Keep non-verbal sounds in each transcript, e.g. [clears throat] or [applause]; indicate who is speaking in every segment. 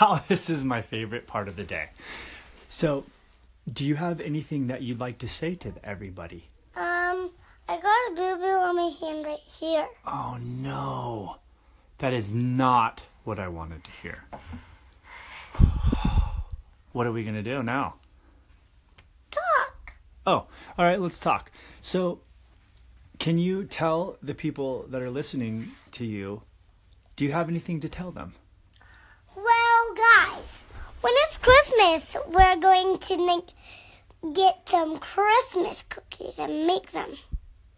Speaker 1: Wow, [laughs] this is my favorite part of the day. So, do you have anything that you'd like to say to everybody?
Speaker 2: Um, I got a boo boo on my hand right here.
Speaker 1: Oh no. That is not what I wanted to hear. [sighs] What are we going to do now?
Speaker 2: Talk.
Speaker 1: Oh, all right, let's talk. So, can you tell the people that are listening to you, do you have anything to tell them?
Speaker 2: Well, guys, when it's Christmas, we're going to make, get some Christmas cookies and make them.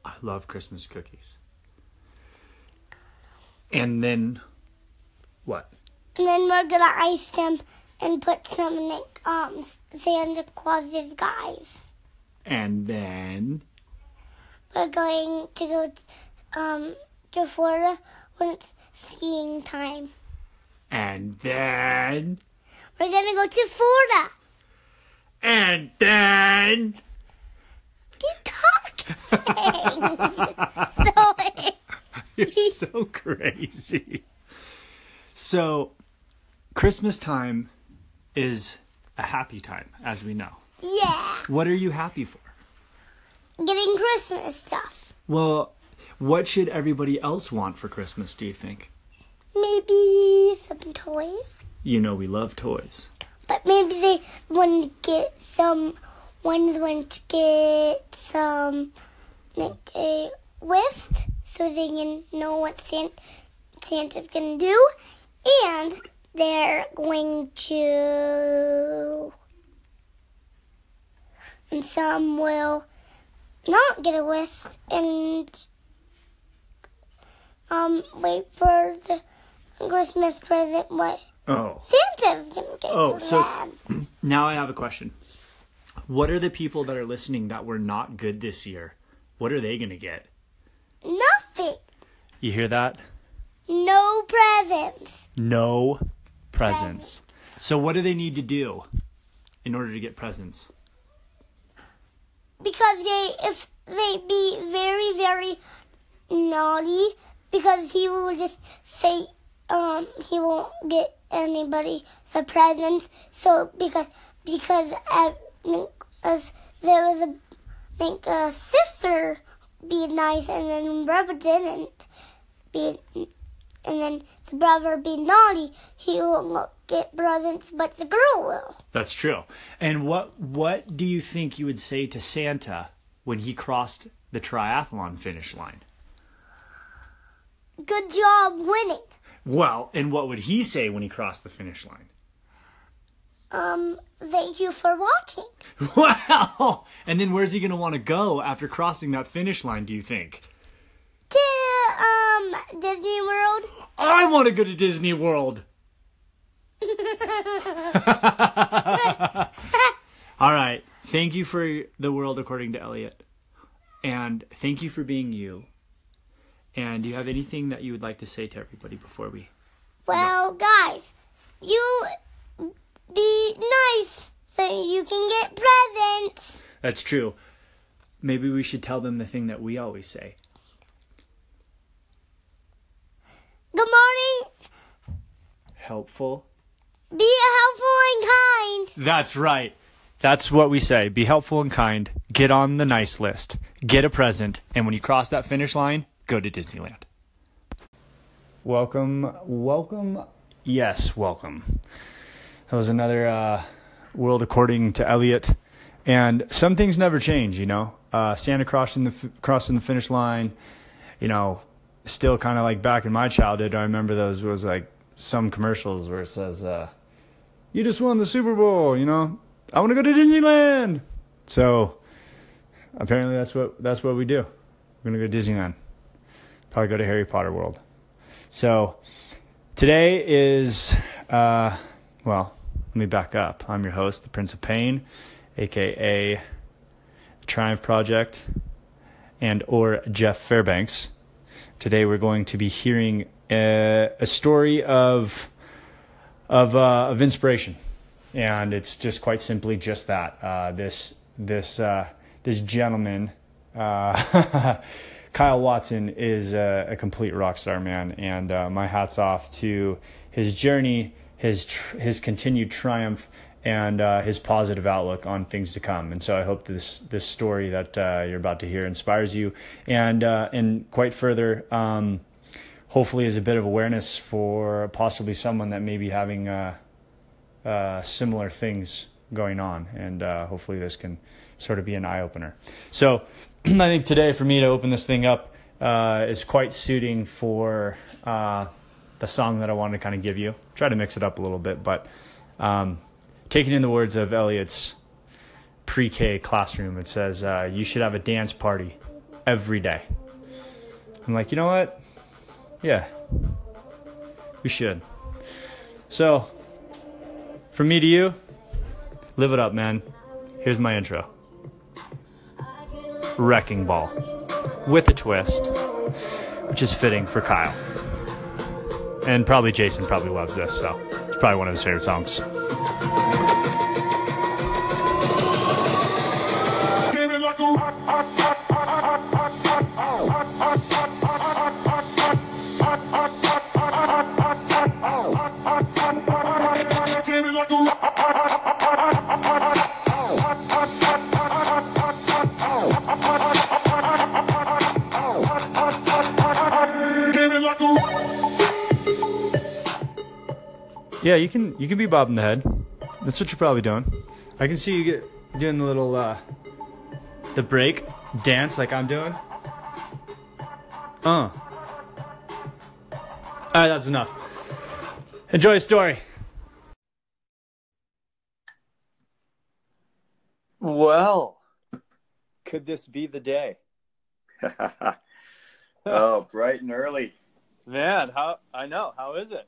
Speaker 1: I love Christmas cookies. And then what?
Speaker 2: And then we're gonna ice them and put some in um Santa Claus's guys.
Speaker 1: And then
Speaker 2: We're going to go um to Florida when it's skiing time.
Speaker 1: and then
Speaker 2: We're gonna go to Florida.
Speaker 1: and then
Speaker 2: Keep talking. Sorry. [laughs] [laughs]
Speaker 1: You're so crazy. So, Christmas time is a happy time, as we know.
Speaker 2: Yeah.
Speaker 1: What are you happy for?
Speaker 2: Getting Christmas stuff.
Speaker 1: Well, what should everybody else want for Christmas, do you think?
Speaker 2: Maybe some toys.
Speaker 1: You know, we love toys.
Speaker 2: But maybe they want to get some. Ones want to get some like a list so they can know what Santa, Santa's gonna do, and they're going to. And some will not get a list and um wait for the Christmas present. What
Speaker 1: Oh.
Speaker 2: Santa's gonna get
Speaker 1: Oh, so
Speaker 2: them. [clears throat]
Speaker 1: Now I have a question. What are the people that are listening that were not good this year? What are they to get?
Speaker 2: Nothing.
Speaker 1: You hear that?
Speaker 2: No presents.
Speaker 1: No presents. So, what do they need to do in order to get presents?
Speaker 2: Because they, if they be very, very naughty, because he will just say, um, he won't get anybody the presents. So because because if there was a like a sister be nice and then brother didn't be and then the brother be naughty, he will not get presents, but the girl will.
Speaker 1: That's true. And what what do you think you would say to Santa when he crossed the triathlon finish line?
Speaker 2: Good job winning.
Speaker 1: Well, and what would he say when he crossed the finish line?
Speaker 2: Um, thank you for watching. [laughs]
Speaker 1: Wow! And then where's he going to want to go after crossing that finish line, do you think?
Speaker 2: To um Disney World.
Speaker 1: I want to go to Disney World. [laughs] [laughs] All right. Thank you for the world according to Elliot. And thank you for being you. And do you have anything that you would like to say to everybody before we
Speaker 2: Well, guys, you be nice so you can get presents.
Speaker 1: That's true. Maybe we should tell them the thing that we always say.
Speaker 2: Good morning.
Speaker 1: Helpful.
Speaker 2: Be helpful and kind.
Speaker 1: That's right. That's what we say. Be helpful and kind. Get on the nice list. Get a present. And when you cross that finish line, go to Disneyland. Welcome, welcome. Yes, welcome. That was another uh, world according to Elliot. And some things never change, you know. Uh, Santa crossing the f- crossing the finish line, you know, still kind of like back in my childhood. I remember those was like some commercials where it says, uh, "You just won the Super Bowl," you know. I want to go to Disneyland. So apparently that's what that's what we do. We're gonna go to Disneyland. Probably go to Harry Potter World. So today is uh, well, let me back up. I'm your host, the Prince of Pain, aka Triumph Project, and or Jeff Fairbanks. Today we're going to be hearing a, a story of of uh, of inspiration and it's just quite simply just that. Uh, this this uh, this gentleman, uh, [laughs] Kyle Watson, is a, a, complete rock star, man, and uh, my hats off to his journey his tr- his continued triumph and uh, his positive outlook on things to come. And so I hope this this story that uh, you're about to hear inspires you, and uh, and quite further, um, hopefully, is a bit of awareness for possibly someone that may be having uh, uh, similar things going on, and hopefully this can sort of be an eye opener. So [clears throat] I think today for me to open this thing up is quite suiting for the song that I wanted to kind of give you. Try to mix it up a little bit, but. Um, taking in the words of Elliot's pre-K classroom, it says uh, you should have a dance party every day. I'm like, you know what? Yeah, we should. So, from me to you, live it up, man. Here's my intro. Wrecking Ball with a twist, which is fitting for Kyle. And probably Jason probably loves this, so it's probably one of his favorite songs. Yeah, you can you can be bobbing the head. That's what you're probably doing. I can see you get doing the little uh, the break dance like I'm doing. Uh. All right, that's enough. Enjoy the story.
Speaker 3: Well, could this be the day? [laughs]
Speaker 4: oh, bright and early.
Speaker 3: Man, how I know. How is it?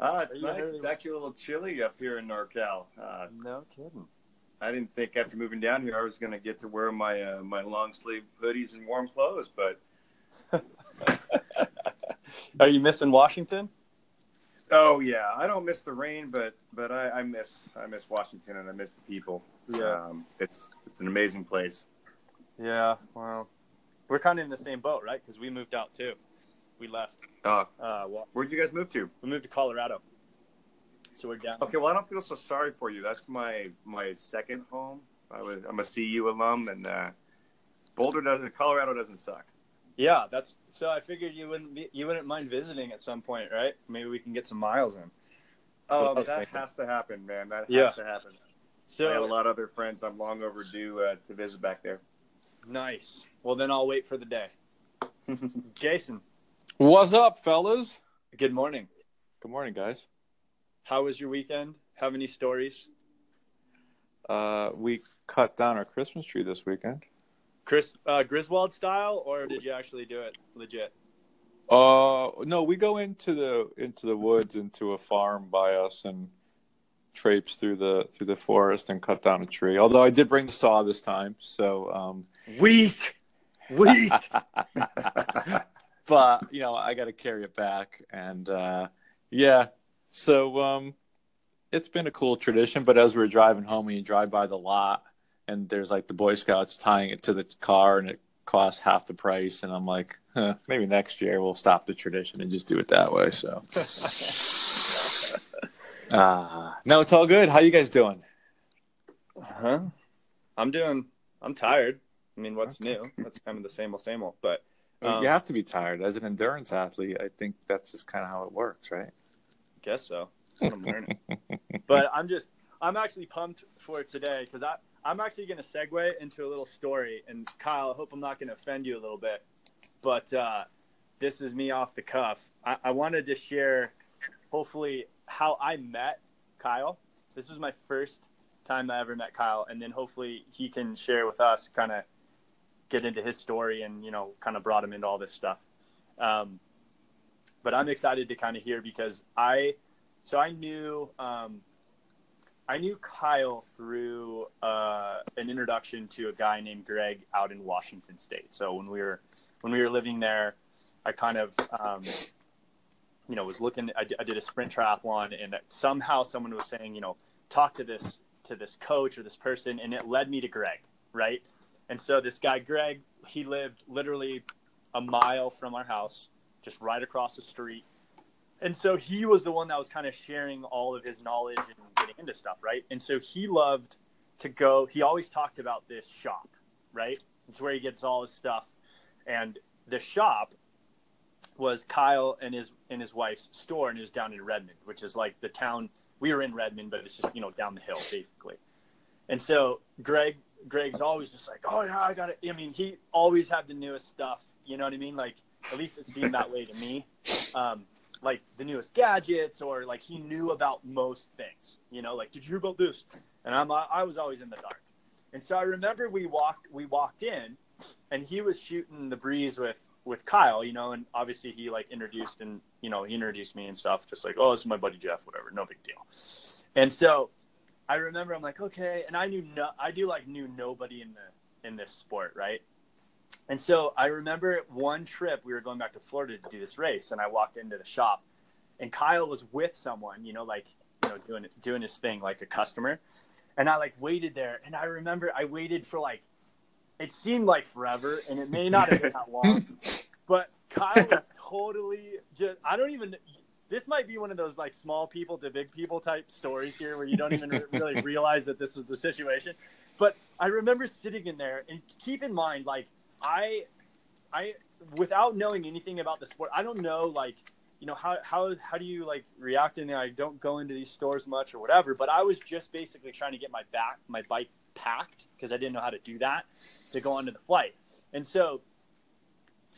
Speaker 4: Ah, it's nice. It's actually a little chilly up here in NorCal. Uh,
Speaker 3: no kidding.
Speaker 4: I didn't think after moving down here I was going to get to wear my uh, my long sleeve hoodies and warm clothes, but. [laughs]
Speaker 3: Are you missing Washington?
Speaker 4: Oh yeah, I don't miss the rain, but but I, I miss I miss Washington and I miss the people.
Speaker 3: Yeah,
Speaker 4: um, it's it's an amazing place.
Speaker 3: Yeah, well, we're kind of in the same boat, right? Because we moved out too. We left.
Speaker 4: Oh, uh, well, where'd you guys move to?
Speaker 3: We moved to Colorado. So we're down.
Speaker 4: Okay, well, I don't feel so sorry for you. That's my my second home. I was I'm a CU alum, and uh, Boulder doesn't, Colorado doesn't suck.
Speaker 3: Yeah, that's so. I figured you wouldn't be, you wouldn't mind visiting at some point, right? Maybe we can get some miles in.
Speaker 4: Oh, that thinking. has to happen, man. That has yeah. to happen. So I have a lot of other friends. I'm long overdue uh, to visit back there.
Speaker 3: Nice. Well, then I'll wait for the day. [laughs] Jason,
Speaker 5: what's up, fellas?
Speaker 3: Good morning.
Speaker 5: Good morning, guys.
Speaker 3: How was your weekend? Have any stories?
Speaker 5: Uh, we cut down our Christmas tree this weekend.
Speaker 3: Chris uh, Griswold style, or did you actually do it legit?
Speaker 5: Uh, no, we go into the into the woods, into a farm by us, and traipse through the through the forest and cut down a tree. Although I did bring the saw this time, so um,
Speaker 3: weak, weak. [laughs]
Speaker 5: but you know, I got to carry it back, and uh, yeah. So um, it's been a cool tradition. But as we are driving home, you drive by the lot and there's like the Boy Scouts tying it to the car, and it costs half the price. And I'm like, huh, maybe next year we'll stop the tradition and just do it that way. So, [laughs] uh, no, it's all good. How you guys doing?
Speaker 3: Huh? I'm doing. I'm tired. I mean, what's okay. new? That's kind of the same old, same old. But
Speaker 5: um, you have to be tired as an endurance athlete. I think that's just kind of how it works, right?
Speaker 3: I Guess so. That's what I'm learning. [laughs] but I'm just, I'm actually pumped for today because I, I'm actually going to segue into a little story. And Kyle, I hope I'm not going to offend you a little bit, but uh, this is me off the cuff. I, I wanted to share, hopefully, how I met Kyle. This was my first time I ever met Kyle, and then hopefully he can share with us, kind of get into his story, and you know, kind of brought him into all this stuff. Um, but I'm excited to kind of hear because I, so I knew um, I knew Kyle through uh, an introduction to a guy named Greg out in Washington State. So when we were when we were living there, I kind of um, you know was looking. I, I did a sprint triathlon, and somehow someone was saying, you know, talk to this to this coach or this person, and it led me to Greg, right? And so this guy Greg, he lived literally a mile from our house, just right across the street and so he was the one that was kind of sharing all of his knowledge and getting into stuff, right? And so he loved to go. He always talked about this shop, right? It's where he gets all his stuff, and the shop was Kyle and his and his wife's store, and it was down in Redmond, which is like the town. We were in Redmond, but it's just you know down the hill basically. And so Greg Greg's always just like, oh yeah, I got it. I mean, he always had the newest stuff. You know what I mean? Like at least it seemed that way to me. Um, like the newest gadgets, or like he knew about most things. You know, like did you hear about this? And I'm I was always in the dark. And so I remember we walked we walked in, and he was shooting the breeze with with Kyle, you know, and obviously he like introduced and you know he introduced me and stuff, just like oh this is my buddy Jeff, whatever, no big deal. And so I remember I'm like okay, and I knew no, I do like knew nobody in the in this sport, right? And so I remember one trip we were going back to Florida to do this race, and I walked into the shop, and Kyle was with someone, you know, like you know doing doing his thing like a customer, and I like waited there, and I remember I waited for like it seemed like forever, and it may not have been that long, [laughs] but Kyle was totally just. I don't even. This might be one of those like small people to big people type stories here, where you don't even really [laughs] realize that this was the situation. But I remember sitting in there, and keep in mind, like I, I, without knowing anything about the sport, I don't know like you know how how how do you like react in there? I don't go into these stores much or whatever, but I was just basically trying to get my back my bike packed because I didn't know how to do that to go onto the flight. And so,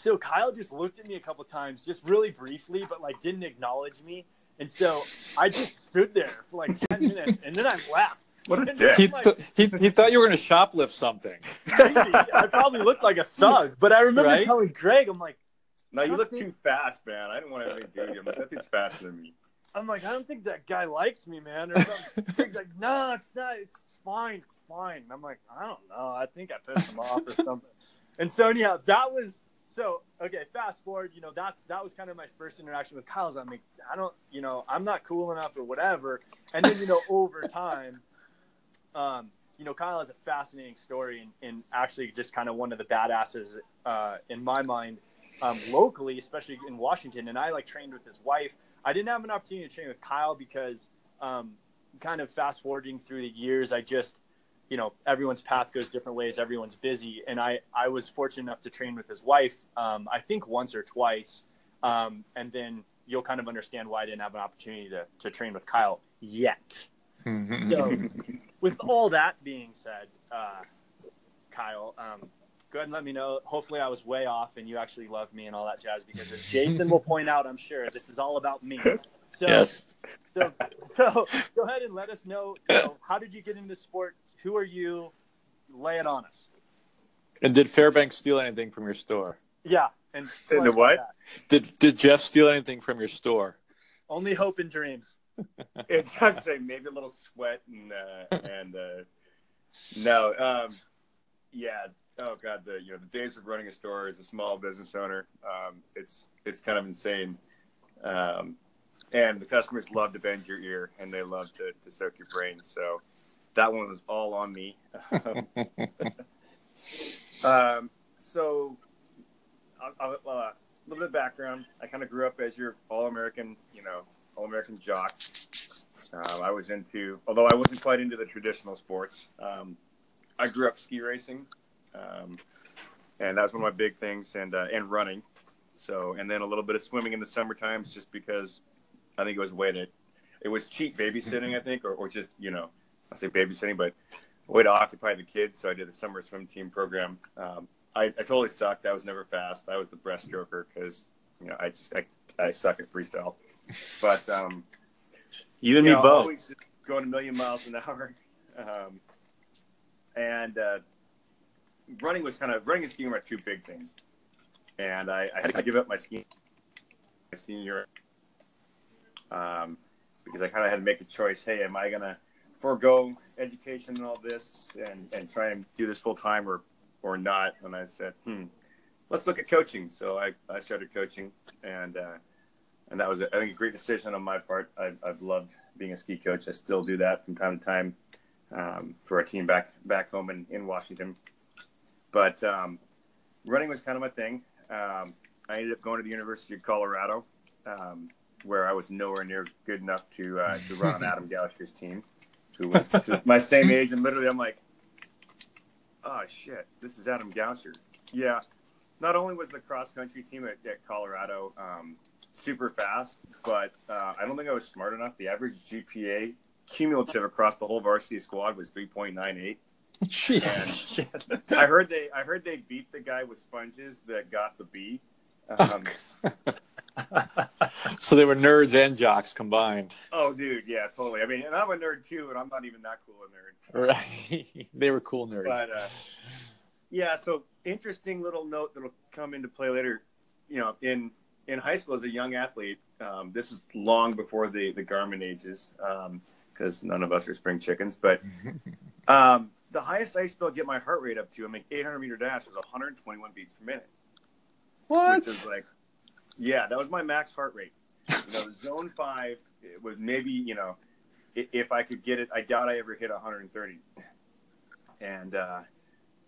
Speaker 3: so Kyle just looked at me a couple times, just really briefly, but like didn't acknowledge me. And so I just stood there for like ten [laughs] minutes, and then I left.
Speaker 4: What a dick.
Speaker 5: He, th- he, he thought you were going to shoplift something.
Speaker 3: I probably looked like a thug, but I remember
Speaker 5: Right?
Speaker 3: telling Greg, I'm like,
Speaker 4: No, you look
Speaker 3: think-
Speaker 4: too fast, man. I didn't want to do you. I'm like, that thing's faster than me.
Speaker 3: I'm like, I don't think that guy likes me, man. Or something. Greg's like, no, it's not. It's fine. It's fine. And I'm like, I don't know. I think I pissed him off or something. And so anyhow, that was so okay. Fast forward, you know, that's that was kind of my first interaction with Kyle's. I'm like, I don't, you know, I'm not cool enough or whatever. And then you know, [laughs] over time, um, you know, Kyle has a fascinating story and, and actually just kind of one of the badasses uh, in my mind um, locally, especially in Washington. And I like trained with his wife. I didn't have an opportunity to train with Kyle because um, kind of fast forwarding through the years, I just, you know, everyone's path goes different ways. Everyone's busy. And I, I was fortunate enough to train with his wife, um, I think once or twice. Um, and then you'll kind of understand why I didn't have an opportunity to, to train with Kyle yet. So, with all that being said, uh, Kyle, um, go ahead and let me know. Hopefully, I was way off and you actually love me and all that jazz because, as Jason will point out, I'm sure this is all about me. So,
Speaker 5: yes.
Speaker 3: so, so go ahead and let us know, you know. How did you get into sport? Who are you? Lay it on us.
Speaker 5: And did Fairbanks steal anything from your store?
Speaker 3: Yeah. And
Speaker 4: And the what?
Speaker 5: Did Did Jeff steal anything from your store?
Speaker 3: Only hope and dreams. [laughs]
Speaker 4: It does say maybe a little sweat and uh, and uh, no, um, yeah. Oh god, the you know the days of running a store as a small business owner, um, it's it's kind of insane. Um, and the customers love to bend your ear and they love to, to soak your brains. So that one was all on me. [laughs] um, so a uh, little bit of background. I kind of grew up as your all American, you know, all American jock. Um, I was into, although I wasn't quite into the traditional sports. Um, I grew up ski racing, um, and that was one of my big things, and uh, and running. So, and then a little bit of swimming in the summer times, just because I think it was way to, it was cheap babysitting, I think, or, or just you know, I say babysitting, but a way to occupy the kids. So I did the summer swim team program. Um, I, I totally sucked. I was never fast. I was the breaststroker because you know I just I, I suck at freestyle. But um,
Speaker 3: You and
Speaker 4: you
Speaker 3: me
Speaker 4: know,
Speaker 3: both.
Speaker 4: going a million miles an hour. Um, and uh, running was kind of running and skiing were two big things. And I, I had to give up my skiing my senior um, because I kind of had to make a choice. Hey, am I gonna forego education and all this and, and try and do this full time or or not? And I said, hmm, let's look at coaching. So I, I started coaching and uh, and that was I think a great decision on my part. I've, I've loved being a ski coach. I still do that from time to time um, for our team back back home in, in Washington. But um, running was kind of my thing. Um, I ended up going to the University of Colorado, um, where I was nowhere near good enough to uh, to run on [laughs] Adam Goucher's team, who was [laughs] my same age, and literally I'm like, oh shit, this is Adam Goucher. Yeah. Not only was the cross country team at, at Colorado um, super fast, but uh, I don't think I was smart enough. The average GPA cumulative across the whole varsity squad was 3.98.
Speaker 5: Jeez.
Speaker 4: I heard they I heard they beat the guy with sponges that got the B. Um, [laughs] [laughs]
Speaker 5: so they were nerds and jocks combined.
Speaker 4: oh, dude, yeah, totally. I mean, and I'm a nerd too, and I'm not even that cool a nerd.
Speaker 5: Right. [laughs] they were cool nerds.
Speaker 4: But uh, yeah, so interesting little note that'll come into play later. You know, in in high school as a young athlete, um, this is long before the the Garmin ages, because none of us are spring chickens. But [laughs] um, the highest I used to to get my heart rate up to, I mean, 800 meter dash was 121 beats per minute,
Speaker 5: what?
Speaker 4: which is like, yeah, that was my max heart rate. You know, zone five it was maybe you know, if I could get it, I doubt I ever hit 130. And uh,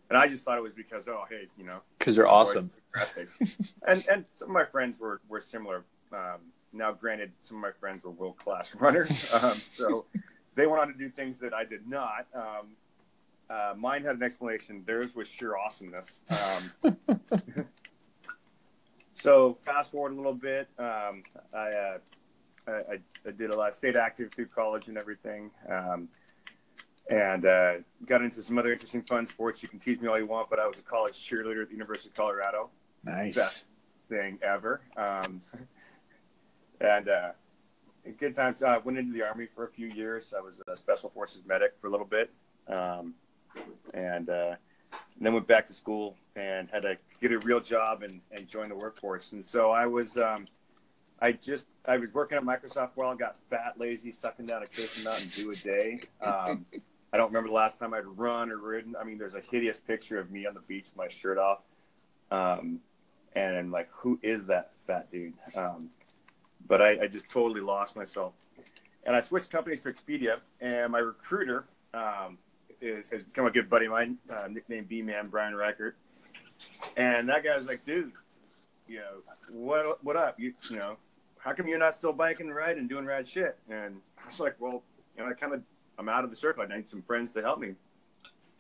Speaker 4: and I just thought it was because oh hey you know
Speaker 5: Because you're awesome.
Speaker 4: and and some of my friends were were similar. Um, now, granted, some of my friends were world class [laughs] runners, um, so they went on to do things that I did not. Um, uh, mine had an explanation. Theirs was sheer awesomeness. [laughs] So fast forward a little bit. Um, I, uh, I, I I did a lot, stayed active through college and everything. Um, and uh, got into some other interesting fun sports. You can tease me all you want, but I was a college cheerleader at the University of Colorado
Speaker 5: Nice.
Speaker 4: best thing ever. Um, [laughs] and uh, good times. I went into the army for a few years. I was a special forces medic for a little bit, um, and, uh, and then went back to school and had to get a real job and, and join the workforce. And so I was, um, I just, I was working at Microsoft for I got fat, lazy, sucking down a case of Mountain Dew a day. Um, I don't remember the last time I'd run or ridden. I mean, there's a hideous picture of me on the beach, my shirt off. Um, and I'm like, who is that fat dude? Um, but I, I just totally lost myself. And I switched companies to Expedia, and my recruiter um, is, has become a good buddy of mine, uh, nicknamed B Man Brian Reichert. And that guy was like, dude, you know, what what up? You you know, how come you're not still biking and riding and doing rad shit? And I was like, well, you know, I kind of I'm out of the circle. I need some friends to help me.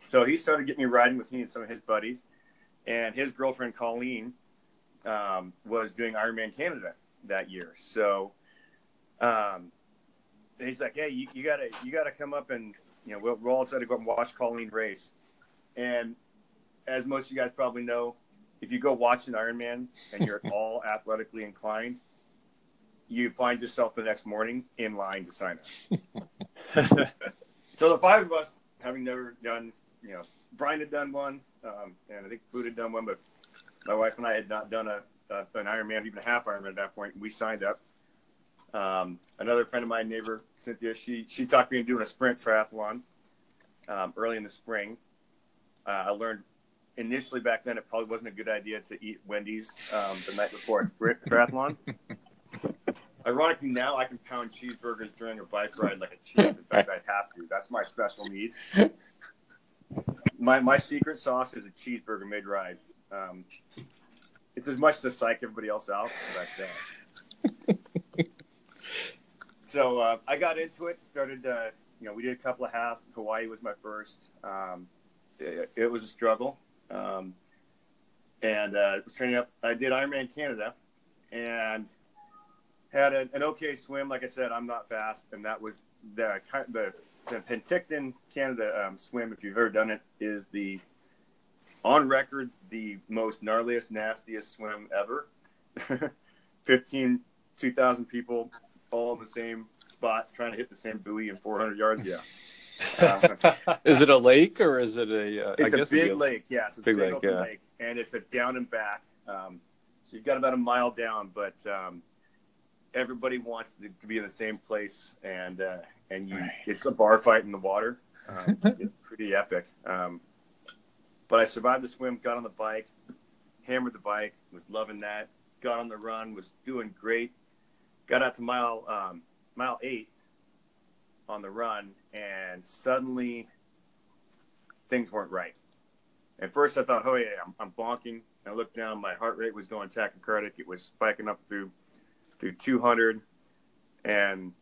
Speaker 4: So he started getting me riding with he and some of his buddies, and his girlfriend Colleen um, was doing Ironman Canada that year. So um, he's like, "Hey, you, you gotta you gotta come up and you know we'll, we'll all decided to go up and watch Colleen race." And as most of you guys probably know, if you go watch an Ironman and you're at [laughs] all athletically inclined, you find yourself the next morning in line to sign up. [laughs] so the five of us, having never done, you know, Brian had done one, um, and I think Boot had done one, but my wife and I had not done a, a an Ironman, even a half Ironman at that point. We signed up. Um, another friend of mine, neighbor Cynthia, she she talked me into doing a sprint triathlon um, early in the spring. Uh, I learned initially back then it probably wasn't a good idea to eat Wendy's um, the night before a triathlon. Ironically, now I can pound cheeseburgers during a bike ride like a champ. In fact, I have to. That's my special needs. My my secret sauce is a cheeseburger mid ride. Um, it's as much to psych everybody else out but uh, so uh, I got into it. Started, uh, you know, we did a couple of halves. Hawaii was my first. Um, it, it was a struggle, um, and uh, was training up. I did Ironman Canada, and had a, an okay swim. Like I said, I'm not fast, and that was the the the Penticton Canada um, swim. If you've ever done it, is the on record the most gnarliest, nastiest swim ever. [laughs] 15, 2,000 people all in the same spot trying to hit the same buoy in 400 yards. Yeah. [laughs]
Speaker 5: Is it a lake or is it a? Uh,
Speaker 4: it's
Speaker 5: I
Speaker 4: a
Speaker 5: guess
Speaker 4: big
Speaker 5: it'd
Speaker 4: lake. Yeah. So it's
Speaker 5: Big
Speaker 4: a big
Speaker 5: lake,
Speaker 4: open
Speaker 5: yeah.
Speaker 4: lake. And it's a down and back. Um, so you've got about a mile down, but um, everybody wants to, to be in the same place. And, uh, and you, it's a bar fight in the water. [laughs] Um, it's pretty epic. Um, but I survived the swim, got on the bike, hammered the bike, was loving that. Got on the run, was doing great. Got out to mile um, mile eight on the run, and suddenly things weren't right. At first, I thought, "Oh yeah, I'm, I'm bonking." And I looked down, my heart rate was going tachycardic. It was spiking up through through 200. and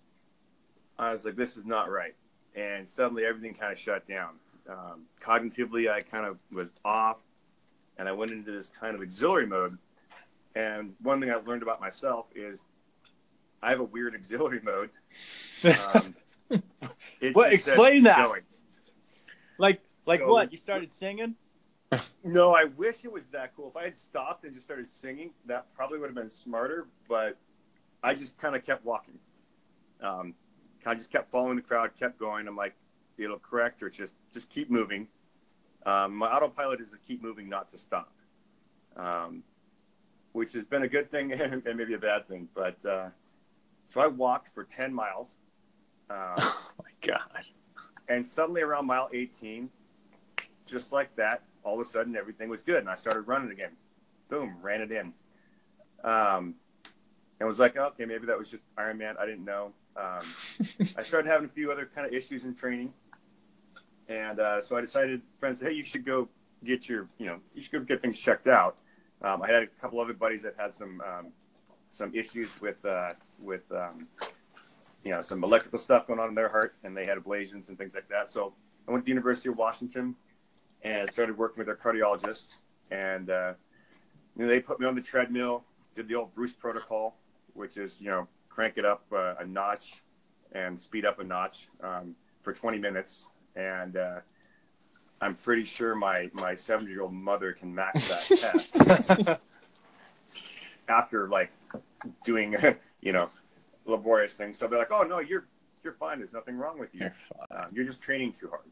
Speaker 4: I was like, this is not right. And suddenly everything kind of shut down. Um, cognitively, I kind of was off, and I went into this kind of auxiliary mode. And one thing I've learned about myself is I have a weird auxiliary mode. [laughs] Um, it
Speaker 3: What? Explain that.
Speaker 4: going.
Speaker 3: Like like
Speaker 4: So-
Speaker 3: what? You started singing? [laughs]
Speaker 4: No, I wish it was that cool. If I had stopped and just started singing, that probably would have been smarter. But I just kind of kept walking. Um, of just kept following the crowd, kept going. I'm like, it'll correct or just just keep moving. Um, my autopilot is to keep moving, not to stop, um, which has been a good thing [laughs] and maybe a bad thing. But uh, so I walked for 10 miles. Um, [laughs]
Speaker 5: Oh my god.
Speaker 4: and suddenly around mile 18, just like that, all of a sudden everything was good. And I started running again. Boom, ran it in. Um, and was like, okay, maybe that was just Ironman. I didn't know. Um, [laughs] I started having a few other kind of issues in training. And uh, so I decided, friends, said, hey, you should go get your, you know, you should go get things checked out. Um, I had a couple other buddies that had some um, some issues with uh, with um, you know some electrical stuff going on in their heart, and they had ablations and things like that. So I went to the University of Washington and started working with their cardiologist, and uh, you know, they put me on the treadmill, did the old Bruce protocol, which is you know crank it up uh, a notch and speed up a notch um, for 20 minutes, and uh, I'm pretty sure my my 70 year old mother can max that [laughs] test after like doing [laughs] you know laborious things. So they're like, oh no, you're you're fine. There's nothing wrong with you.
Speaker 5: You're.
Speaker 4: Um, you're just training too hard.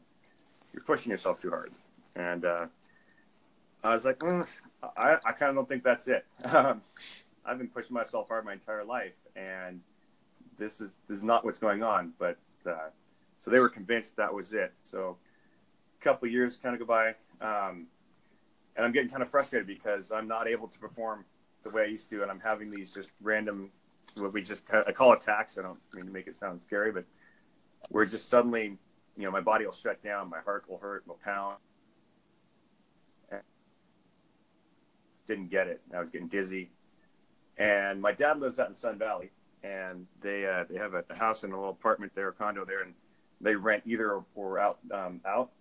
Speaker 4: You're pushing yourself too hard. And uh, I was like, mm, I, I kind of don't think that's it. [laughs] Um, I've been pushing myself hard my entire life, and this is this is not what's going on. But uh, so they were convinced that was it. So a couple of years kind of go by, um, and I'm getting kind of frustrated because I'm not able to perform the way I used to, and I'm having these just random what we just I call attacks. I don't mean to make it sound scary, but we're just suddenly, you know, my body will shut down, my heart will hurt, will pound. Didn't get it. I was getting dizzy, and my dad lives out in Sun Valley, and they uh, they have a, a house and a little apartment there, a condo there, and they rent either or, or out um, out.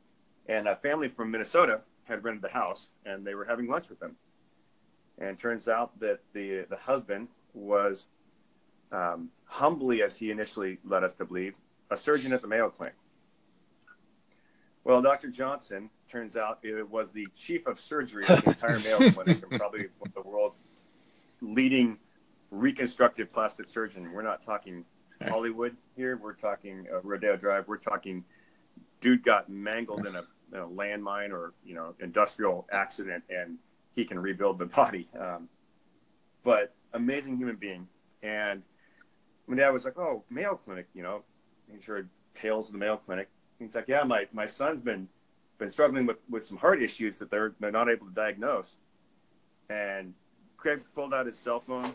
Speaker 4: And a family from Minnesota had rented the house, and they were having lunch with them. And it turns out that the the husband was um, humbly, as he initially led us to believe, a surgeon at the Mayo Clinic. Well, Dr. Johnson turns out it was the chief of surgery of the entire Mayo [laughs] Clinic and probably one of the world's leading reconstructive plastic surgeon. We're not talking Hollywood here. We're talking uh, Rodeo Drive. We're talking dude got mangled in a, in a landmine or you know industrial accident, and he can rebuild the [laughs] body. Um, but amazing human being. And my dad was like, "Oh, Mayo Clinic," you know. He heard tales of the Mayo Clinic. He's like, "Yeah, my, my son's been been struggling with, with some heart issues that they're they're not able to diagnose." And Craig pulled out his cell phone,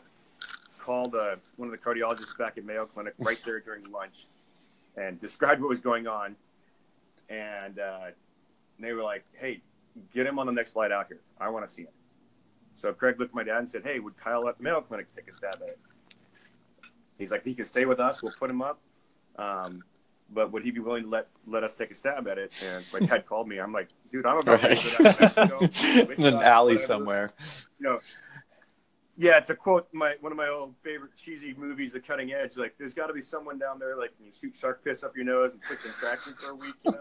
Speaker 4: called uh, one of the cardiologists back at Mayo Clinic right there during lunch, and described what was going on. And uh, they were like, "Hey, get him on the next flight out here. I want to see him." So Craig looked at my dad and said, "Hey, would Kyle at the Mayo Clinic take a stab at it?" He's like, "He can stay with us. We'll put him up." Um, but would he be willing to let let us take a stab at it? And my dad called me. I'm like, dude, I'm about
Speaker 5: Right.
Speaker 4: to go [laughs]
Speaker 5: in
Speaker 4: Wichita,
Speaker 5: an alley
Speaker 4: whatever.
Speaker 5: somewhere.
Speaker 4: You know, yeah. To quote my one of my old favorite cheesy movies, The Cutting Edge, like there's got to be someone down there like you shoot shark piss up your nose and put contraction for a week. You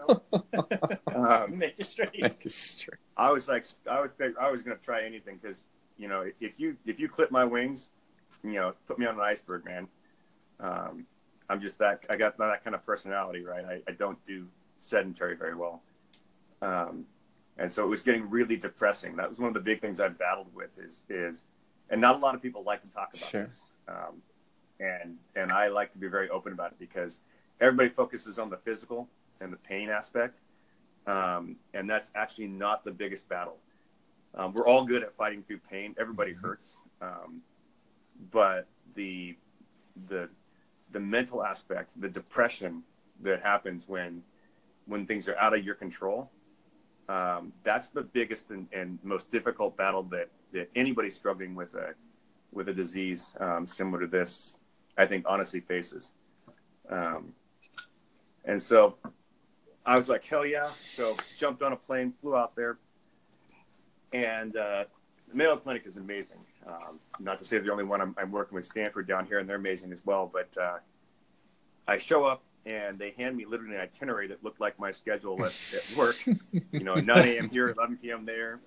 Speaker 4: know. [laughs] um,
Speaker 3: Make it straight.
Speaker 5: Make it straight.
Speaker 4: I was like, I was, I was gonna try anything because you know, if you if you clip my wings, you know, put me on an iceberg, man. Um, I'm just that I got that kind of personality, right? I, I don't do sedentary very well, um, and so it was getting really depressing. That was one of the big things I've battled with is is, and not a lot of people like to talk about
Speaker 5: Sure.
Speaker 4: this, um, and and I like to be very open about it because everybody focuses on the physical and the pain aspect, um, and that's actually not the biggest battle. Um, we're all good at fighting through pain. Everybody hurts, um, but the the the mental aspect, the depression that happens when when things are out of your control, um, that's the biggest and, and most difficult battle that that anybody struggling with a with a disease um, similar to this I think, honestly faces. Um, and so I was like, hell yeah. So jumped on a plane, flew out there. And uh, the Mayo Clinic is amazing. Um, not to say the only one I'm, I'm, working with Stanford down here, and they're amazing as well. But uh, I show up and they hand me literally an itinerary that looked like my schedule at, at work. [laughs] you know, 9 a.m. here, 11 p.m. there,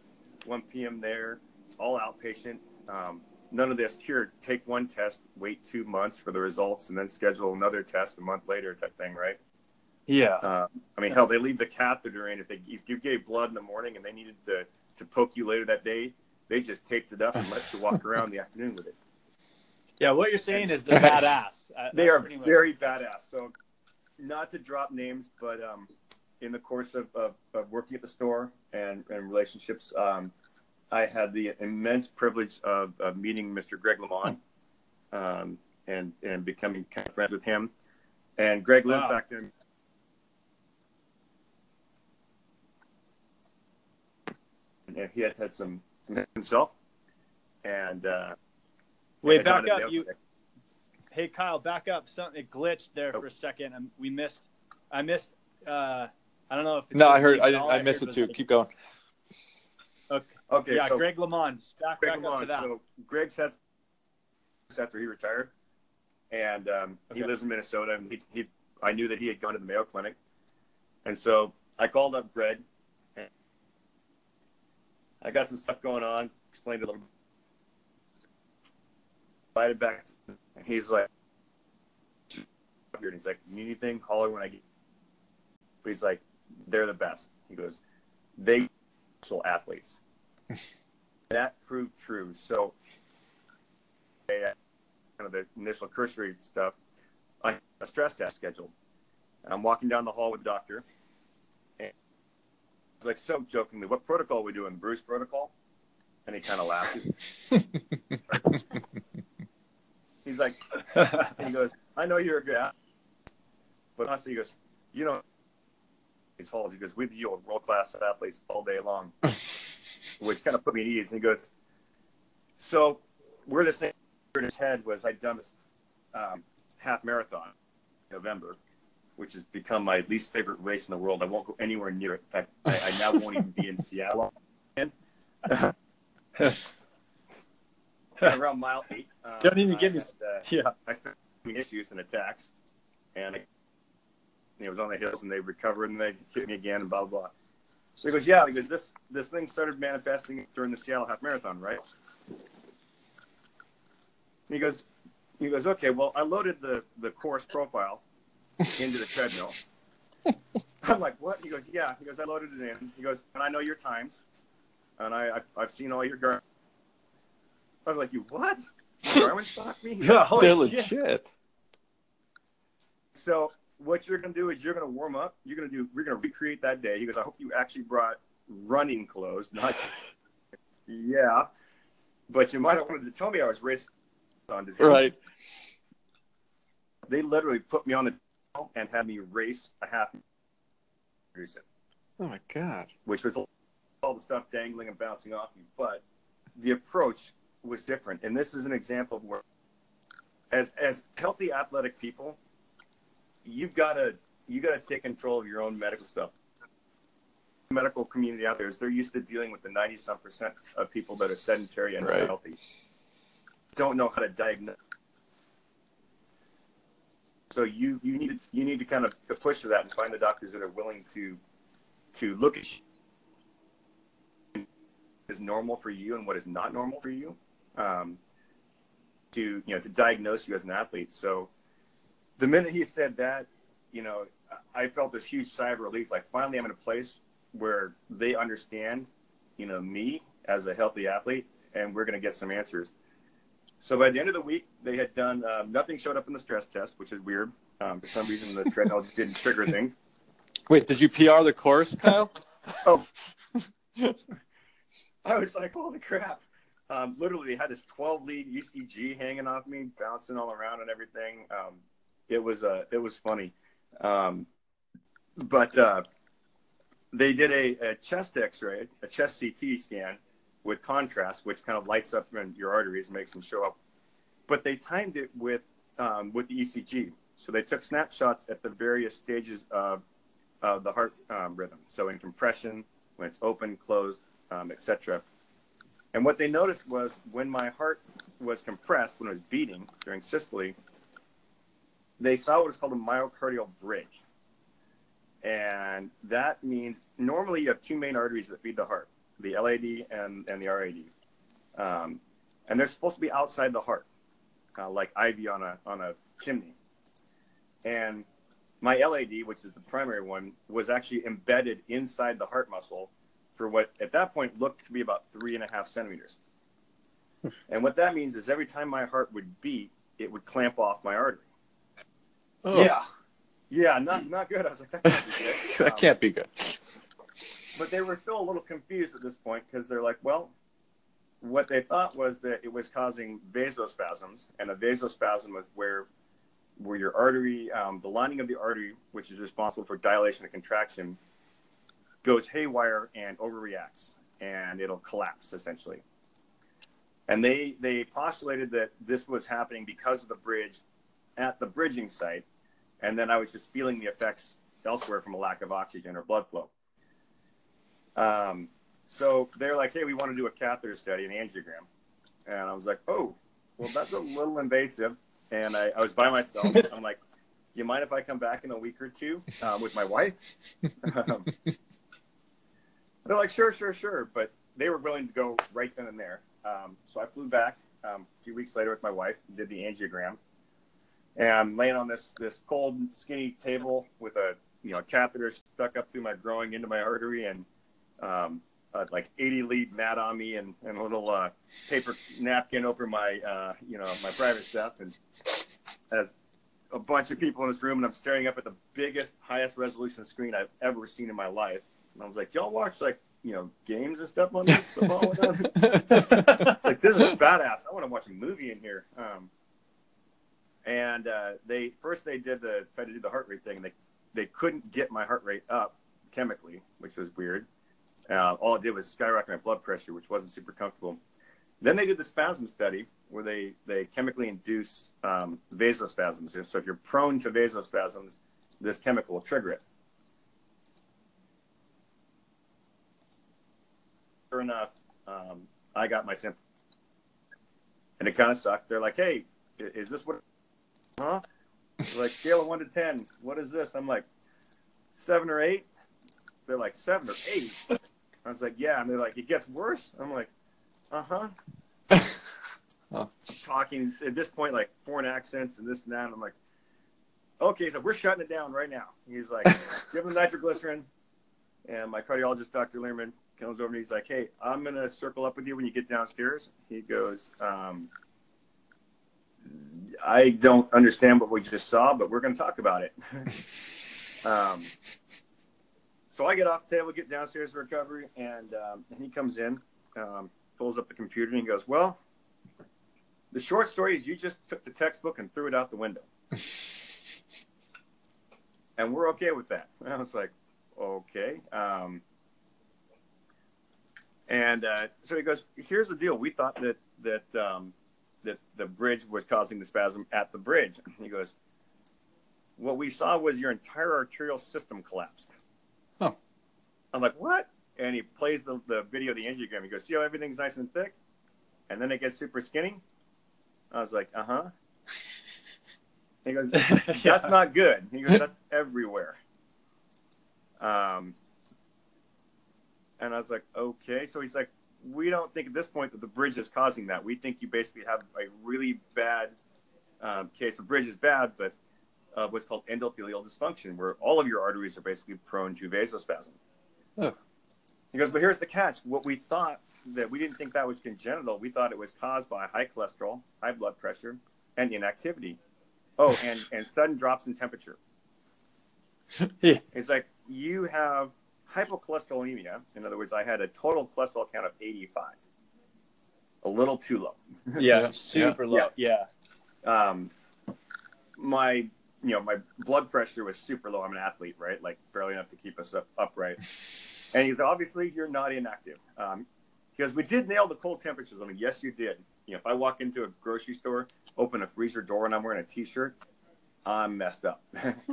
Speaker 4: 1 p.m. there. It's all outpatient. Um, none of this here. Take one test, wait two months for the results, and then schedule another test a month later, type thing, right?
Speaker 3: Yeah.
Speaker 4: Uh, I mean, hell, they leave the catheter in. If they if you gave blood in the morning and they needed to to poke you later that day, they just taped it up and let you walk around the afternoon with it.
Speaker 3: Yeah, what you're saying is they're badass.
Speaker 4: Uh, they are very badass. So, not to drop names, but um, in the course of, of, of, working at the store and, and relationships, um, I had the immense privilege of, of meeting Mr. Greg LeMond um, and and becoming kind of friends with him. And Greg lives wow. back there. And he had had some, some himself. And uh,
Speaker 3: wait, back up. You, hey Kyle, back up. Something it glitched there oh. for a second. Um, we missed. I missed. Uh, I don't know if.
Speaker 5: no, I heard. I, I, I missed it too. Keep going.
Speaker 3: Okay. Okay. Yeah, so Greg LeMond. Back, Greg back LeMond. up to that. So
Speaker 4: Greg said after he retired, and um, okay. he lives in Minnesota. And he, he, I knew that he had gone to the Mayo Clinic, and so I called up Greg. I got some stuff going on. Explained a little. Invited back, and he's like, and he's like, "Need anything? Holler when I get." But he's like, "They're the best." He goes, "They actual athletes." [laughs] that proved true. So, kind of the initial cursory stuff, I a stress test scheduled. And I'm walking down the hall with the doctor. Like, so jokingly, what protocol are we doing? Bruce protocol? And he kind of laughs. he's like, [laughs] he goes, I know you're a good. But honestly, he goes, you know, [laughs] these halls, he goes, with you, world class athletes all day long [laughs] which kind of put me at ease. And he goes, so where this thing in his head was I'd done this um, half marathon in November, which has become my least favorite race in the world. I won't go anywhere near it. In fact, I, I now won't even be in Seattle. [laughs] around mile eight.
Speaker 3: Um, Don't even give me. Uh, yeah.
Speaker 4: I started having issues and attacks, and it was on the hills, and they recovered, and they hit me again, and blah blah. blah. So he goes, yeah. Goes, this this thing started manifesting during the Seattle Half Marathon, right? And he goes, he goes, okay. Well, I loaded the the course profile into the treadmill. [laughs] I'm like, what? He goes, yeah. He goes, I loaded it in. He goes, and I know your times, and I, I have seen all your Garmin. I was like, you what? Garmin stock me?
Speaker 3: Yeah,
Speaker 5: they're legit.
Speaker 4: So what you're going to do is you're going to warm up. You're going to do. We're going to recreate that day. He goes, I hope you actually brought running clothes, not. [laughs] yeah, but you might have wanted to tell me I was racing on today.
Speaker 5: Right.
Speaker 4: They literally put me on the and had me race a half.
Speaker 5: Oh my god!
Speaker 4: Which was all the stuff dangling and bouncing off you, but the approach was different. And this is an example of where, as as healthy athletic people, you've got to you got to take control of your own medical stuff. The medical community out there is they're used to dealing with the 90 some percent of people that are sedentary and right. unhealthy. Don't know how to diagnose. So you you need you need to kind of push for that and find the doctors that are willing to to look at is normal for you and what is not normal for you. Um, to you know to diagnose you as an athlete. So the minute he said that, you know, I felt this huge sigh of relief. Like finally, I'm in a place where they understand, you know, me as a healthy athlete, and we're going to get some answers. So by the end of the week, they had done um, nothing showed up in the stress test, which is weird. Um, for some reason, the [laughs] treadmill didn't trigger things.
Speaker 5: Wait, did you PR the course, Kyle? [laughs]
Speaker 4: oh, [laughs] I was like, holy crap! Um, literally, they had this 12 lead ECG hanging off me, bouncing all around and everything. Um, it was uh, it was funny, um, but uh, they did a, a chest X-ray, a chest CT scan with contrast, which kind of lights up your arteries, and makes them show up. But they timed it with um, with the ECG. So they took snapshots at the various stages of, of the heart um, rhythm. So in compression, when it's open, closed, um, etc. And what they noticed was when my heart was compressed, when it was beating during systole, they saw what is called a myocardial bridge. And that means normally you have two main arteries that feed the heart, the LAD and, and the RAD. Um, and they're supposed to be outside the heart, uh, like ivy on a, on a chimney. And my LAD, which is the primary one, was actually embedded inside the heart muscle for what at that point looked to be about three and a half centimeters. [laughs] and what that means is every time my heart would beat, it would clamp off my artery.
Speaker 5: Oh,
Speaker 4: Yeah. Yeah, not not good. I was like, that can't be good. [laughs]
Speaker 5: that
Speaker 4: Um,
Speaker 5: can't be good.
Speaker 4: But they were still a little confused at this point because they're like, well, what they thought was that it was causing vasospasms, and a vasospasm was where where your artery, um, the lining of the artery, which is responsible for dilation and contraction, goes haywire and overreacts, and it'll collapse essentially. And they they postulated that this was happening because of the bridge at the bridging site, and then I was just feeling the effects elsewhere from a lack of oxygen or blood flow. Um, so they're like, hey, we want to do a catheter study, an angiogram. And I was like, oh, well, that's a little invasive. And I, I was by myself. [laughs] I'm like, you mind if I come back in a week or two um, with my wife? um, they're like, sure, sure, sure. But they were willing to go right then and there. Um, so I flew back um, a few weeks later with my wife, did the angiogram. And I'm laying on this, this cold, skinny table with a you know, a catheter stuck up through my growing into my artery and um, uh, like 80 lead mat on me and, and a little uh, paper napkin over my, uh, you know, my private stuff. And as a bunch of people in this room, and I'm staring up at the biggest, highest resolution screen I've ever seen in my life. And I was like, y'all watch like, you know, games and stuff on this? [laughs] [laughs] like, this is badass. I want to watch a movie in here. Um, and uh, they first they did the tried to do the heart rate thing. And they they couldn't get my heart rate up chemically, which was weird. Uh, all it did was skyrocket my blood pressure, which wasn't super comfortable. Then they did the spasm study where they, they chemically induce um, vasospasms. So if you're prone to vasospasms, this chemical will trigger it. Sure enough, um, I got my symptoms. And it kind of sucked. They're like, hey, is this what? Huh? Like, scale of one to 10, what is this? I'm like, seven or eight. They're like, seven or eight. I was like, yeah. And they're like, it gets worse. I'm like, uh huh. [laughs]
Speaker 5: Oh.
Speaker 4: Talking at this point, like foreign accents and this and that. And I'm like, okay, so we're shutting it down right now. He's like, [laughs] give him nitroglycerin. And my cardiologist, Dr. Lerman, comes over and he's like, hey, I'm going to circle up with you when you get downstairs. He goes, um, I don't understand what we just saw, but we're going to talk about it. [laughs] um, so I get off the table, get downstairs to recovery, and, um, and he comes in, um, pulls up the computer, and he goes, Well, the short story is you just took the textbook and threw it out the window. [laughs] and we're okay with that. And [laughs] I was like, Okay. Um, and uh, so he goes, Here's the deal. We thought that, that, um, that the bridge was causing the spasm at the bridge. [laughs] He goes, What we saw was your entire arterial system collapsed.
Speaker 5: Huh.
Speaker 4: I'm like, What? And he plays the, the video of the angiogram. He goes, See how everything's nice and thick? And then it gets super skinny? I was like, Uh huh. He goes, [laughs] That's not good. He goes, That's [laughs] everywhere. Um, and I was like, Okay. So he's like, we don't think at this point that the bridge is causing that. We think you basically have a really bad um, case. The bridge is bad, but uh, what's called endothelial dysfunction, where all of your arteries are basically prone to vasospasm.
Speaker 5: Oh.
Speaker 4: He goes, but here's the catch. What we thought that we didn't think that was congenital. We thought it was caused by high cholesterol, high blood pressure, and inactivity. Oh, and, and sudden drops in temperature. [laughs]
Speaker 5: Yeah.
Speaker 4: It's like you have hypocholesterolemia. In other words, I had a total cholesterol count of 85. A little too low.
Speaker 3: Yeah,
Speaker 5: Yeah, [laughs]
Speaker 3: super low. Yeah.
Speaker 4: Um, my, you know, my blood pressure was super low. I'm an athlete, right? Like barely enough to keep us up, upright. And he's obviously you're not inactive. Um, because we did nail the cold temperatures. I mean, yes, you did. You know, if I walk into a grocery store, open a freezer door, and I'm wearing a T-shirt, I'm messed up. [laughs]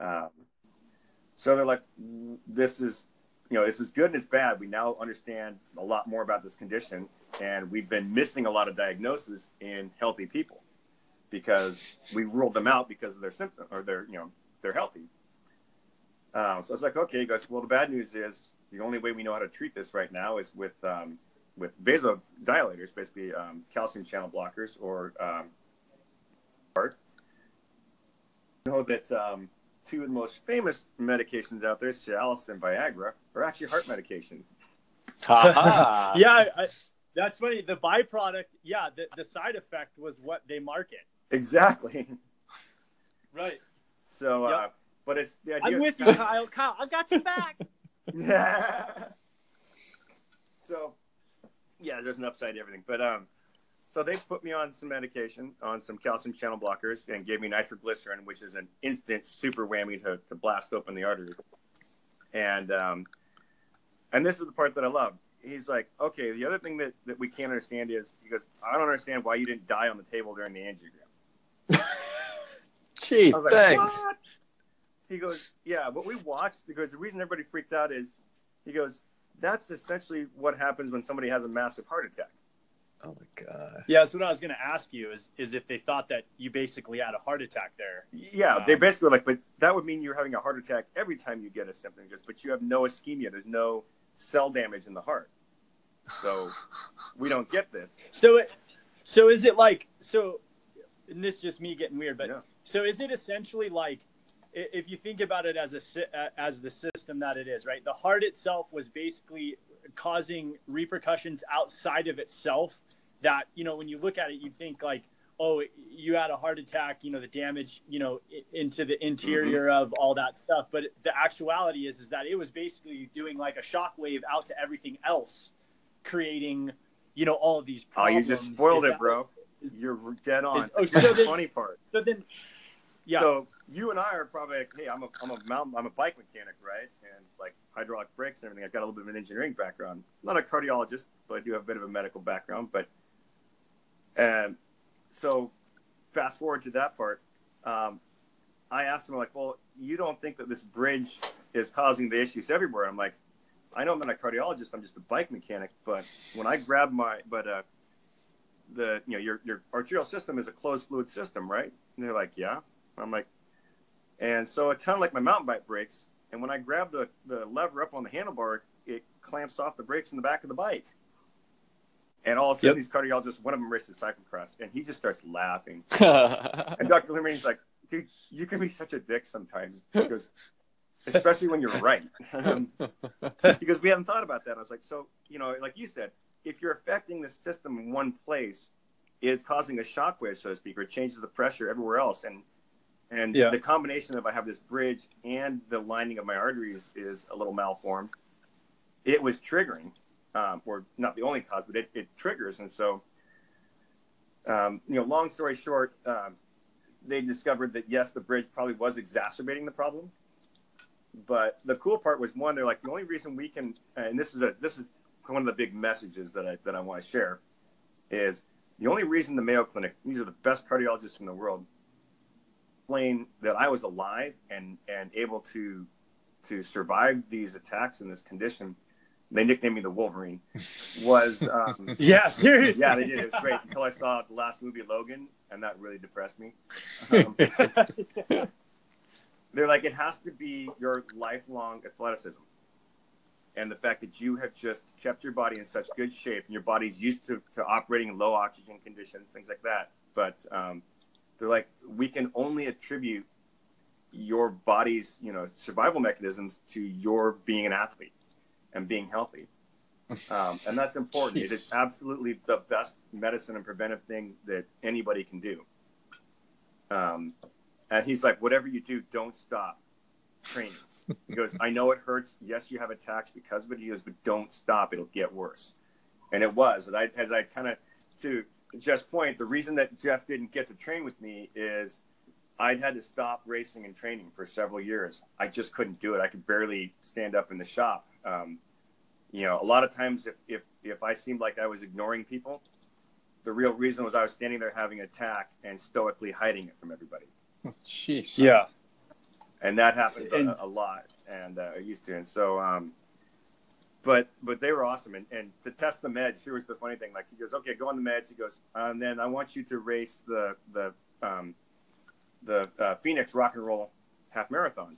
Speaker 4: um, so they're like, this is, you know, this is good and it's bad. We now understand a lot more about this condition, and we've been missing a lot of diagnoses in healthy people because we ruled them out because of their symptom or their, you know, they're healthy. Um, so I was like, okay, guys. well, the bad news is the only way we know how to treat this right now is with um, with vasodilators, basically um, calcium channel blockers or um, heart. I know that um, two of the most famous medications out there, Cialis and Viagra, are actually heart medication. [laughs]
Speaker 3: Yeah, I, I, that's funny. The byproduct, yeah, the, the side effect was what they market.
Speaker 4: Exactly.
Speaker 3: Right.
Speaker 4: So, uh, but it's the idea.
Speaker 3: I'm with you, Kyle. Kyle, I got your back.
Speaker 4: Yeah. [laughs] [laughs] so, yeah, there's an upside to everything. But um, so they put me on some medication, on some calcium channel blockers, and gave me nitroglycerin, which is an instant super whammy to, to blast open the arteries. And um, and this is the part that I love. He's like, okay, the other thing that, that we can't understand is he goes, I don't understand why you didn't die on the table during the angiogram.
Speaker 5: Gee,
Speaker 4: I was like,
Speaker 5: thanks.
Speaker 4: "What?" He goes, yeah, but we watched because the reason everybody freaked out is he goes, that's essentially what happens when somebody has a massive heart attack.
Speaker 5: Oh my god.
Speaker 3: yeah, that's what I was going to ask you. Is is if they thought that you basically had a heart attack there?
Speaker 4: Yeah,
Speaker 3: Wow.
Speaker 4: they basically were like, but that would mean you're having a heart attack every time you get a symptom, just but you have no ischemia. There's no cell damage in the heart. So we don't get this.
Speaker 3: So, it, so is it like so? And this is just me getting weird, but
Speaker 4: Yeah.
Speaker 3: So is it essentially like if you think about it as a as the system that it is, right? The heart itself was basically causing repercussions outside of itself. That you know, when you look at it, you think like, oh, you had a heart attack. You know, the damage, you know, into the interior mm-hmm. of all that stuff. But the actuality is, is that it was basically doing like a shock wave out to everything else, creating, you know, all of these
Speaker 4: Oh, you just spoiled
Speaker 3: Is
Speaker 4: it,
Speaker 3: that-
Speaker 4: bro.
Speaker 3: is-
Speaker 4: You're dead on.
Speaker 3: is- oh, so
Speaker 4: the funny part.
Speaker 3: So then, yeah.
Speaker 4: So you and I are probably like, hey, I'm a I'm a mountain I'm a bike mechanic, right? And like hydraulic brakes and everything. I've got a little bit of an engineering background. I'm not a cardiologist, but I do have a bit of a medical background. But um, so fast forward to that part. Um, I asked him like, well, you don't think that this bridge is causing the issues everywhere? I'm like, I know I'm not a cardiologist. I'm just a bike mechanic. But when I grab my, but uh, the you know your your arterial system is a closed fluid system, right? And they're like, yeah. I'm like, and so it's kind of like my mountain bike brakes. And when I grab the, the lever up on the handlebar, it clamps off the brakes in the back of the bike. And all of a sudden,
Speaker 3: Yep.
Speaker 4: these cardiologists, one of them races cyclocross, and he just starts laughing. [laughs] And Dr. Limeri's like, dude, you can be such a dick sometimes. Because, especially when you're right. [laughs] Um, because we haven't thought about that. I was like, so, you know, like you said, if you're affecting the system in one place, it's causing a shockwave, so to speak, or changes the pressure everywhere else. And and
Speaker 3: Yeah.
Speaker 4: the combination of I have this bridge and the lining of my arteries is a little malformed. It was triggering, um, or not the only cause, but it, it triggers. And so, um, you know, long story short, um, they discovered that yes, the bridge probably was exacerbating the problem. But the cool part was one, they're like the only reason we can, and this is a this is one of the big messages that I that I want to share, is the only reason the Mayo Clinic, these are the best cardiologists in the world, explain that I was alive and and able to to survive these attacks in this condition. They nicknamed me the Wolverine. Was [laughs] um,
Speaker 3: yeah, seriously.
Speaker 4: yeah, they did. It was great until I saw the last movie Logan, and that really depressed me. Um, [laughs] they're like, it has to be your lifelong athleticism. And the fact that you have just kept your body in such good shape and your body's used to, to operating in low oxygen conditions, things like that. But um, they're like, we can only attribute your body's, you know, survival mechanisms to your being an athlete and being healthy. Um, and that's important. It is [laughs] absolutely the best medicine and preventive thing that anybody can do. Um, and he's like, whatever you do, don't stop training. He goes, I know it hurts. Yes, you have attacks because of it. He goes, but don't stop. It'll get worse. And it was. And I, as I kind of, to Jeff's point, the reason that Jeff didn't get to train with me is I'd had to stop racing and training for several years. I just couldn't do it. I could barely stand up in the shop. Um, you know, a lot of times if, if, if I seemed like I was ignoring people, the real reason was I was standing there having an attack and stoically hiding it from everybody.
Speaker 5: Jeez.
Speaker 3: Yeah.
Speaker 4: and that happens
Speaker 3: And-
Speaker 4: a, a lot and uh, I used to and so um but but they were awesome and, and to test the meds here was the funny thing like he goes okay go on the meds he goes and then i want you to race the the um the uh, phoenix rock and roll half marathon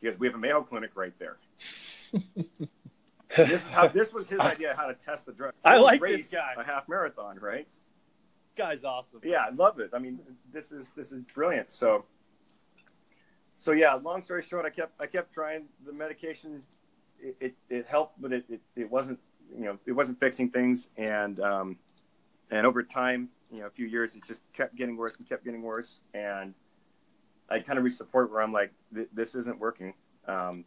Speaker 4: he goes we have a mayo clinic right there [laughs] this is how this was his idea how to test the drug
Speaker 3: I like this guy.
Speaker 4: a half marathon right
Speaker 3: Guy's awesome.
Speaker 4: yeah, I love it. I mean, this is this is brilliant. So, so yeah. Long story short, I kept I kept trying the medication. It it, it helped, but it, it, it wasn't you know it wasn't fixing things, and um, and over time, you know, a few years, it just kept getting worse and kept getting worse, and I kind of reached the point where I'm like, this isn't working. Um,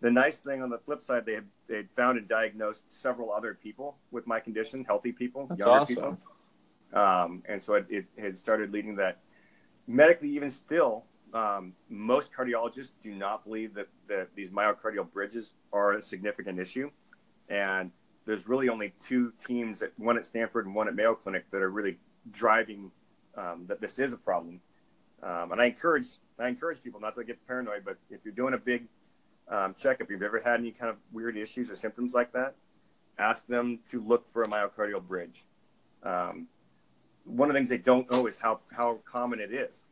Speaker 4: the nice thing on the flip side, they had they had found and diagnosed several other people with my condition, healthy people,
Speaker 5: That's
Speaker 4: younger
Speaker 5: awesome.
Speaker 4: people. Um, and so it, it had started leading that medically, even still, um, most cardiologists do not believe that, that these myocardial bridges are a significant issue. And there's really only two teams, at, one at Stanford and one at Mayo Clinic, that are really driving um, that this is a problem. Um, and I encourage I encourage people not to get paranoid, but if you're doing a big um, checkup, if you've ever had any kind of weird issues or symptoms like that, ask them to look for a myocardial bridge. Um, one of the things they don't know is how, how common it is.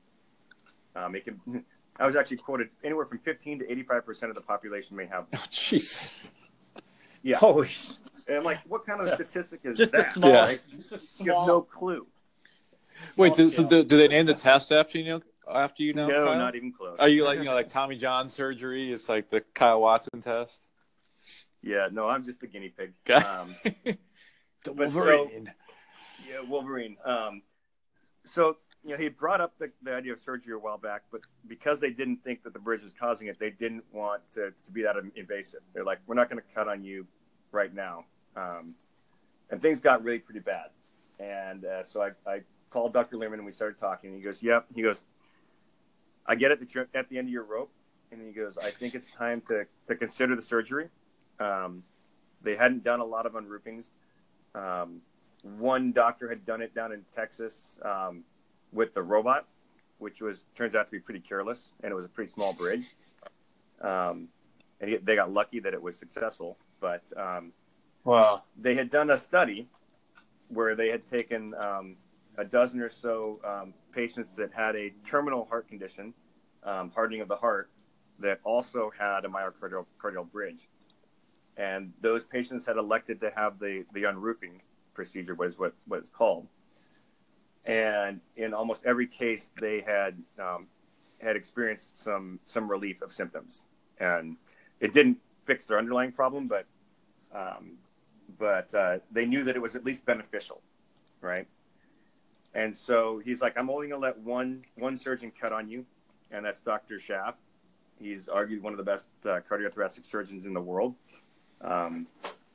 Speaker 4: Um, it can, [laughs] I was actually quoted anywhere from 15 to 85% of the population may have. [laughs]
Speaker 5: Oh, jeez.
Speaker 4: Yeah.
Speaker 3: Holy,
Speaker 4: And I'm like, what kind of statistic is
Speaker 3: just a
Speaker 4: that?
Speaker 3: small,
Speaker 5: Yeah.
Speaker 4: right?
Speaker 3: just a
Speaker 4: You have
Speaker 3: small.
Speaker 4: no clue.
Speaker 5: Wait, do, so do, do they name the test after you? Know, after you know?
Speaker 4: no,
Speaker 5: Kyle?
Speaker 4: not even close.
Speaker 5: Are you like you know like Tommy John surgery? It's like the Kyle Watson test.
Speaker 4: Yeah, no, I'm just the guinea pig.
Speaker 5: Okay.
Speaker 4: Um, [laughs]
Speaker 5: The
Speaker 4: But so-
Speaker 5: Wolverine.
Speaker 4: yeah, Wolverine. Um, so, you know, he brought up the, the idea of surgery a while back, but because they didn't think that the bridge was causing it, they didn't want to, to be that invasive. They're like, we're not going to cut on you right now. Um, and things got really pretty bad. And uh, so I, I called Dr. Lerman and we started talking. And he goes, Yep. He goes, I get it that you're at the end of your rope. And he goes, I think it's time to, to consider the surgery. Um, they hadn't done a lot of unroofings. Um, one doctor had done it down in Texas um, with the robot, which was turns out to be pretty careless, and it was a pretty small bridge. Um, and he, they got lucky that it was successful. But um,
Speaker 3: Wow.
Speaker 4: they had done a study where they had taken um, a dozen or so um, patients that had a terminal heart condition, um, hardening of the heart, that also had a myocardial cardial bridge. And those patients had elected to have the, the unroofing procedure, was what, what it's called. And in almost every case, they had um, had experienced some some relief of symptoms, and it didn't fix their underlying problem, but um, but uh, they knew that it was at least beneficial, right? And so he's like, I'm only going to let one one surgeon cut on you, and that's Dr. Schaff. He's argued one of the best uh, cardiothoracic surgeons in the world. Um,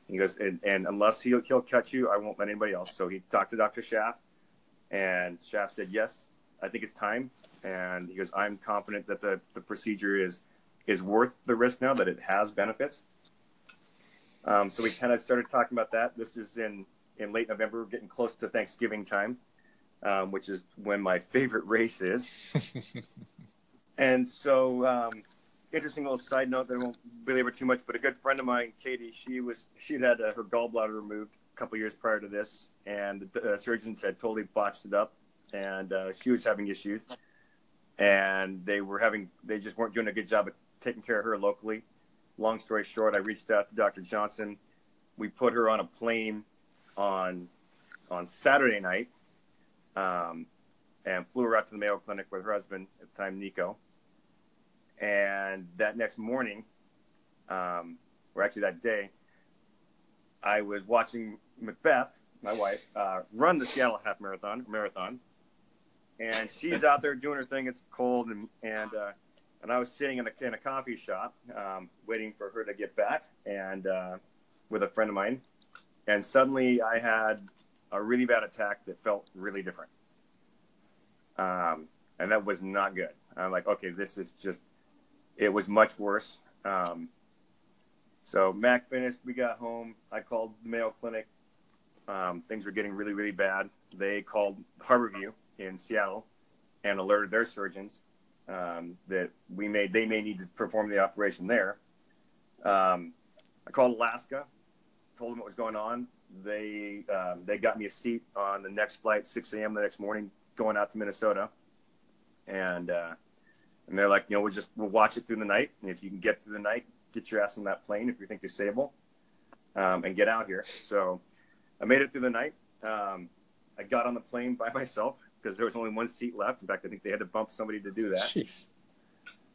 Speaker 4: he goes, and, and unless he'll, he'll cut you, I won't let anybody else. So he talked to Dr. Schaff, and Schaff said, yes, I think it's time. And he goes, I'm confident that the, the procedure is is worth the risk now, that it has benefits. Um, so we kind of started talking about that. This is in, in late November, getting close to Thanksgiving time, um, which is when my favorite race is. [laughs] and so, um, interesting little side note that I won't belabor too much, but a good friend of mine, Katie, she was she had had uh, her gallbladder removed couple years prior to this, and the uh, surgeons had totally botched it up, and uh, she was having issues, and they were having they just weren't doing a good job at taking care of her locally long story short, I reached out to Dr. Johnson. We put her on a plane on on Saturday night, um, and flew her out to the Mayo Clinic with her husband at the time, Nico. And that next morning, um, or actually that day, I was watching Macbeth, my wife, uh, run the Seattle Half Marathon. Marathon, and she's out there doing her thing. It's cold, and and uh, and I was sitting in a, in a coffee shop, um, waiting for her to get back, and uh, with a friend of mine, and suddenly I had a really bad attack that felt really different, um, and that was not good. I'm like, okay, this is just. It was much worse. Um, so Mac finished. We got home. I called the Mayo Clinic. um, things were getting really, really bad. They called Harborview in Seattle and alerted their surgeons um, that we may they may need to perform the operation there. Um, I called Alaska, told them what was going on. They um, they got me a seat on the next flight, 6 a.m. the next morning, going out to Minnesota, and uh, and they're like, you know, we'll just we'll watch it through the night, and if you can get through the night, get your ass on that plane if you think you're stable, um, and get out here. So I made it through the night. Um, I got on the plane by [laughs] myself because there was only one seat left. In fact, I think they had to bump somebody to do that.
Speaker 5: Jeez.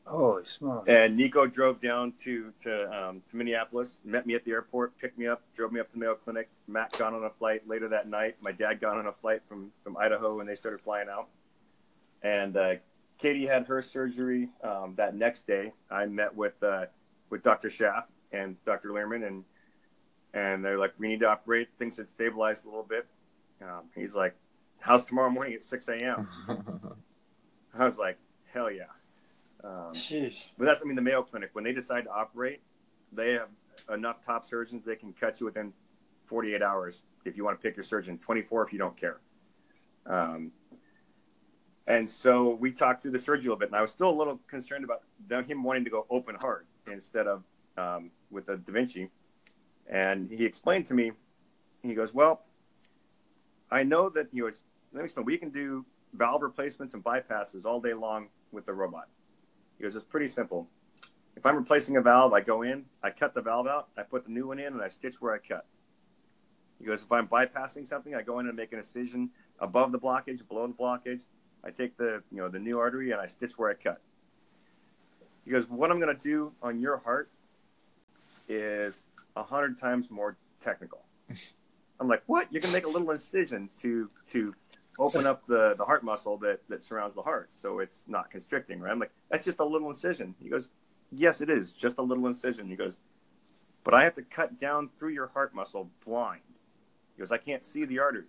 Speaker 1: Holy smokes.
Speaker 4: And Nico drove down to to, um, to Minneapolis, met me at the airport, picked me up, drove me up to Mayo Clinic. Matt got on a flight later that night. My dad got on a flight from from Idaho, and they started flying out. And uh, Katie had her surgery um, that next day. I met with uh, with Dr. Schaff and Dr. Lerman, and and they're like, "We need to operate." Things had stabilized a little bit. Um, he's like, "How's tomorrow morning at 6 a.m.?" [laughs] I was like, "Hell yeah!" Um,
Speaker 3: Sheesh.
Speaker 4: but that's, I mean, the Mayo Clinic, when they decide to operate, they have enough top surgeons they can cut you within 48 hours if you want to pick your surgeon, 24 if you don't care. Um, and so we talked through the surgery a little bit, and I was still a little concerned about them, him wanting to go open heart instead of um, with the Da Vinci. And he explained to me, he goes, Well, I know that, you know, let me explain, we can do valve replacements and bypasses all day long with the robot. He goes, it's pretty simple. If I'm replacing a valve, I go in, I cut the valve out, I put the new one in, and I stitch where I cut. He goes, if I'm bypassing something, I go in and make an incision above the blockage, below the blockage. I take the you know the new artery and I stitch where I cut. He goes, what I'm going to do on your heart is a hundred times more technical. [laughs] I'm like, what? You're going to make a little incision to to open up the, the heart muscle that, that surrounds the heart so it's not constricting, right? I'm like, that's just a little incision. He goes, yes, it is, just a little incision. He goes, but I have to cut down through your heart muscle blind. He goes, I can't see the artery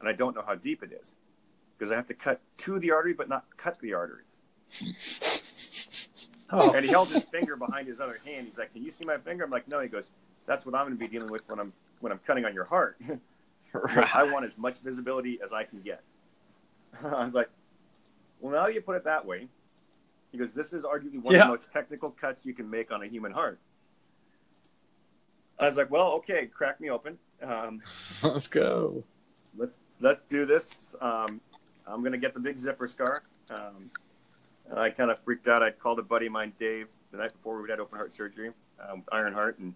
Speaker 4: and I don't know how deep it is because I have to cut to the artery but not cut the artery. [laughs]
Speaker 3: Oh.
Speaker 4: And he held his finger behind his other hand. He's like, "Can you see my finger?" I'm like, "No." He goes, "That's what I'm going to be dealing with when I'm when I'm cutting on your heart. [laughs] I want as much visibility as I can get." [laughs] I was like, "Well, now you put it that way." He goes, "This is arguably one
Speaker 3: Yeah.
Speaker 4: of the most technical cuts you can make on a human heart." I was like, "Well, okay, crack me open. Um, [laughs]
Speaker 5: Let's go.
Speaker 4: let, let's do this. Um, I'm going to get the big zipper scar. Um, and I kind of freaked out. I called a buddy of mine, Dave, the night before we had open heart surgery, um, Iron Heart, and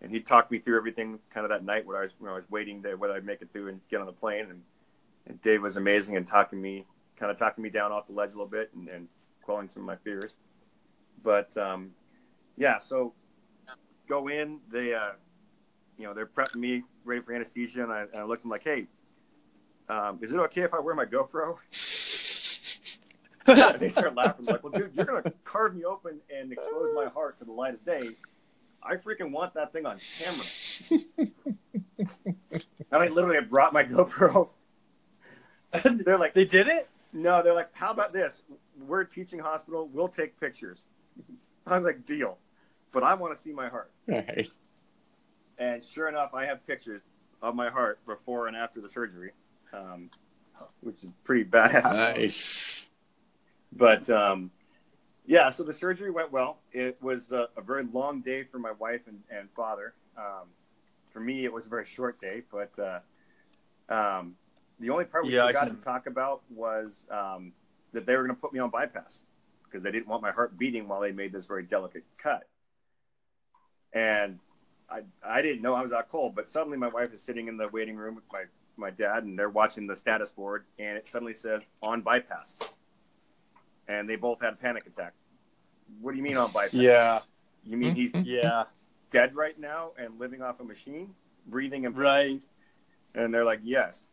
Speaker 4: and he talked me through everything kind of that night where I was when I was waiting to whether I'd make it through and get on the plane. And, and Dave was amazing and talking me, kind of talking me down off the ledge a little bit and, and quelling some of my fears. But um, yeah, so go in. They, uh, you know, they're prepping me ready for anesthesia, and I, and I looked at them like, hey, um, is it okay if I wear my GoPro? And [laughs] they start laughing. like, well, dude, you're going to carve me open and expose my heart to the light of day. I freaking want that thing on camera. and I literally brought my [laughs] GoPro. And they're like,
Speaker 3: They did it?
Speaker 4: no, they're like, how about this? We're a teaching hospital. We'll take pictures. I was like, deal. But I want to see my heart.
Speaker 5: Right.
Speaker 4: And sure enough, I have pictures of my heart before and after the surgery, um, which is pretty badass.
Speaker 5: Nice.
Speaker 4: But um, yeah, so the surgery went well. It was a, a very long day for my wife and, and father. Um, for me, it was a very short day, but uh, um, the only part we
Speaker 3: Yeah,
Speaker 4: forgot
Speaker 3: can-
Speaker 4: to talk about was um, that they were going to put me on bypass because they didn't want my heart beating while they made this very delicate cut. And I, I didn't know I was out cold, but suddenly my wife is sitting in the waiting room with my, my dad, and they're watching the status board, and it suddenly says on bypass and they both had a panic attack. What do you mean on bypass?
Speaker 3: Yeah.
Speaker 4: You mean he's
Speaker 3: Yeah.
Speaker 4: dead right now and living off a machine, breathing and
Speaker 3: Right.
Speaker 4: And they're like, yes.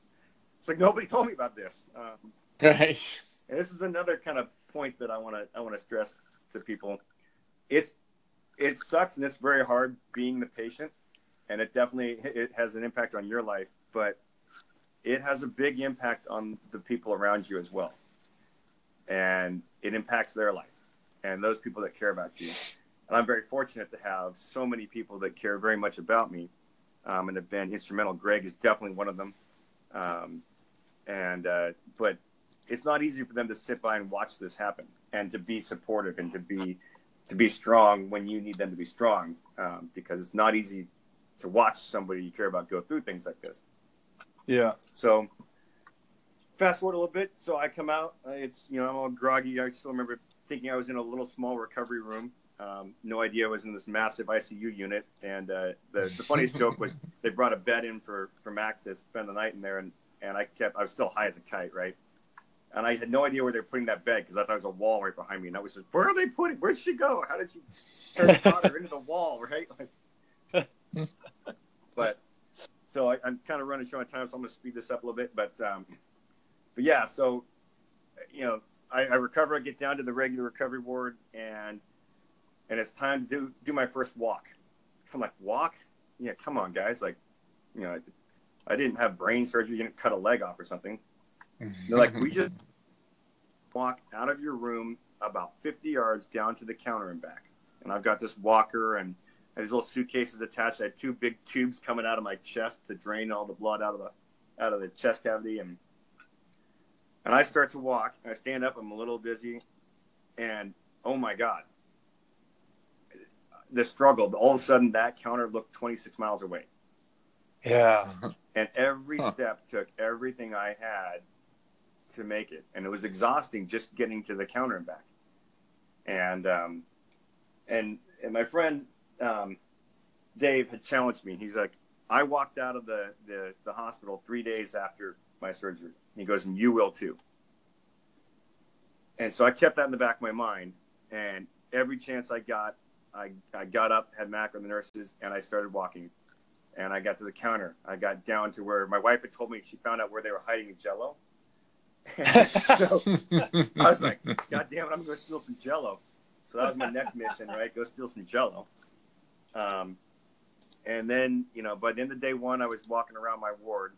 Speaker 4: It's like nobody told me about this. Um,
Speaker 5: Right.
Speaker 4: and this is another kind of point that I want to I want to stress to people. It's it sucks and it's very hard being the patient, and it definitely it has an impact on your life, but it has a big impact on the people around you as well, and it impacts their life and those people that care about you. And I'm very fortunate to have so many people that care very much about me, um, and have been instrumental. Greg is definitely one of them. Um, and uh, but it's not easy for them to sit by and watch this happen and to be supportive and to be to be strong when you need them to be strong um, because it's not easy to watch somebody you care about go through things like this.
Speaker 3: Yeah.
Speaker 4: So fast forward a little bit. So I come out. uh, It's you know I'm all groggy. I still remember thinking I was in a little small recovery room. Um, no idea I was in this massive ICU unit. And uh, the the funniest [laughs] joke was they brought a bed in for for Mac to spend the night in there, and and I kept I was still high as a kite, right? And I had no idea where they were putting that bed because I thought there was a wall right behind me, and I was just, where are they putting? Where'd she go? How did she turn the daughter into the wall, [laughs] right? Like, [laughs] but so I, I'm kind of running short on time, so I'm going to speed this up a little bit. But um, but yeah, so you know, I, I recover, I get down to the regular recovery ward, and and it's time to do do my first walk. I'm like, walk? Yeah, come on, guys. Like, you know, I, I didn't have brain surgery, You didn't cut a leg off or something. They're like, we just [laughs] walk out of your room about 50 yards down to the counter and back. And I've got this walker and these little suitcases attached. I had two big tubes coming out of my chest to drain all the blood out of the out of the chest cavity and and I start to walk. I stand up. I'm a little dizzy, and oh my god, the struggle. All of a sudden, that counter looked 26 miles away,
Speaker 3: Yeah.
Speaker 4: and every
Speaker 5: Huh.
Speaker 4: step took everything I had to make it, and it was exhausting just getting to the counter and back. And um, and and my friend um, Dave had challenged me. He's like, I walked out of the, the the hospital three days after my surgery. He goes, and you will too. And so I kept that in the back of my mind. And every chance I got, I, I got up, had Mac or the nurses, and I started walking. And I got to the counter. I got down to where my wife had told me she found out where they were hiding the jello. [laughs] so I was like, God damn it, I'm going to go steal some jello. So that was my next mission, right? Go steal some jello. Um, and then, you know, by the end of day one, I was walking around my ward.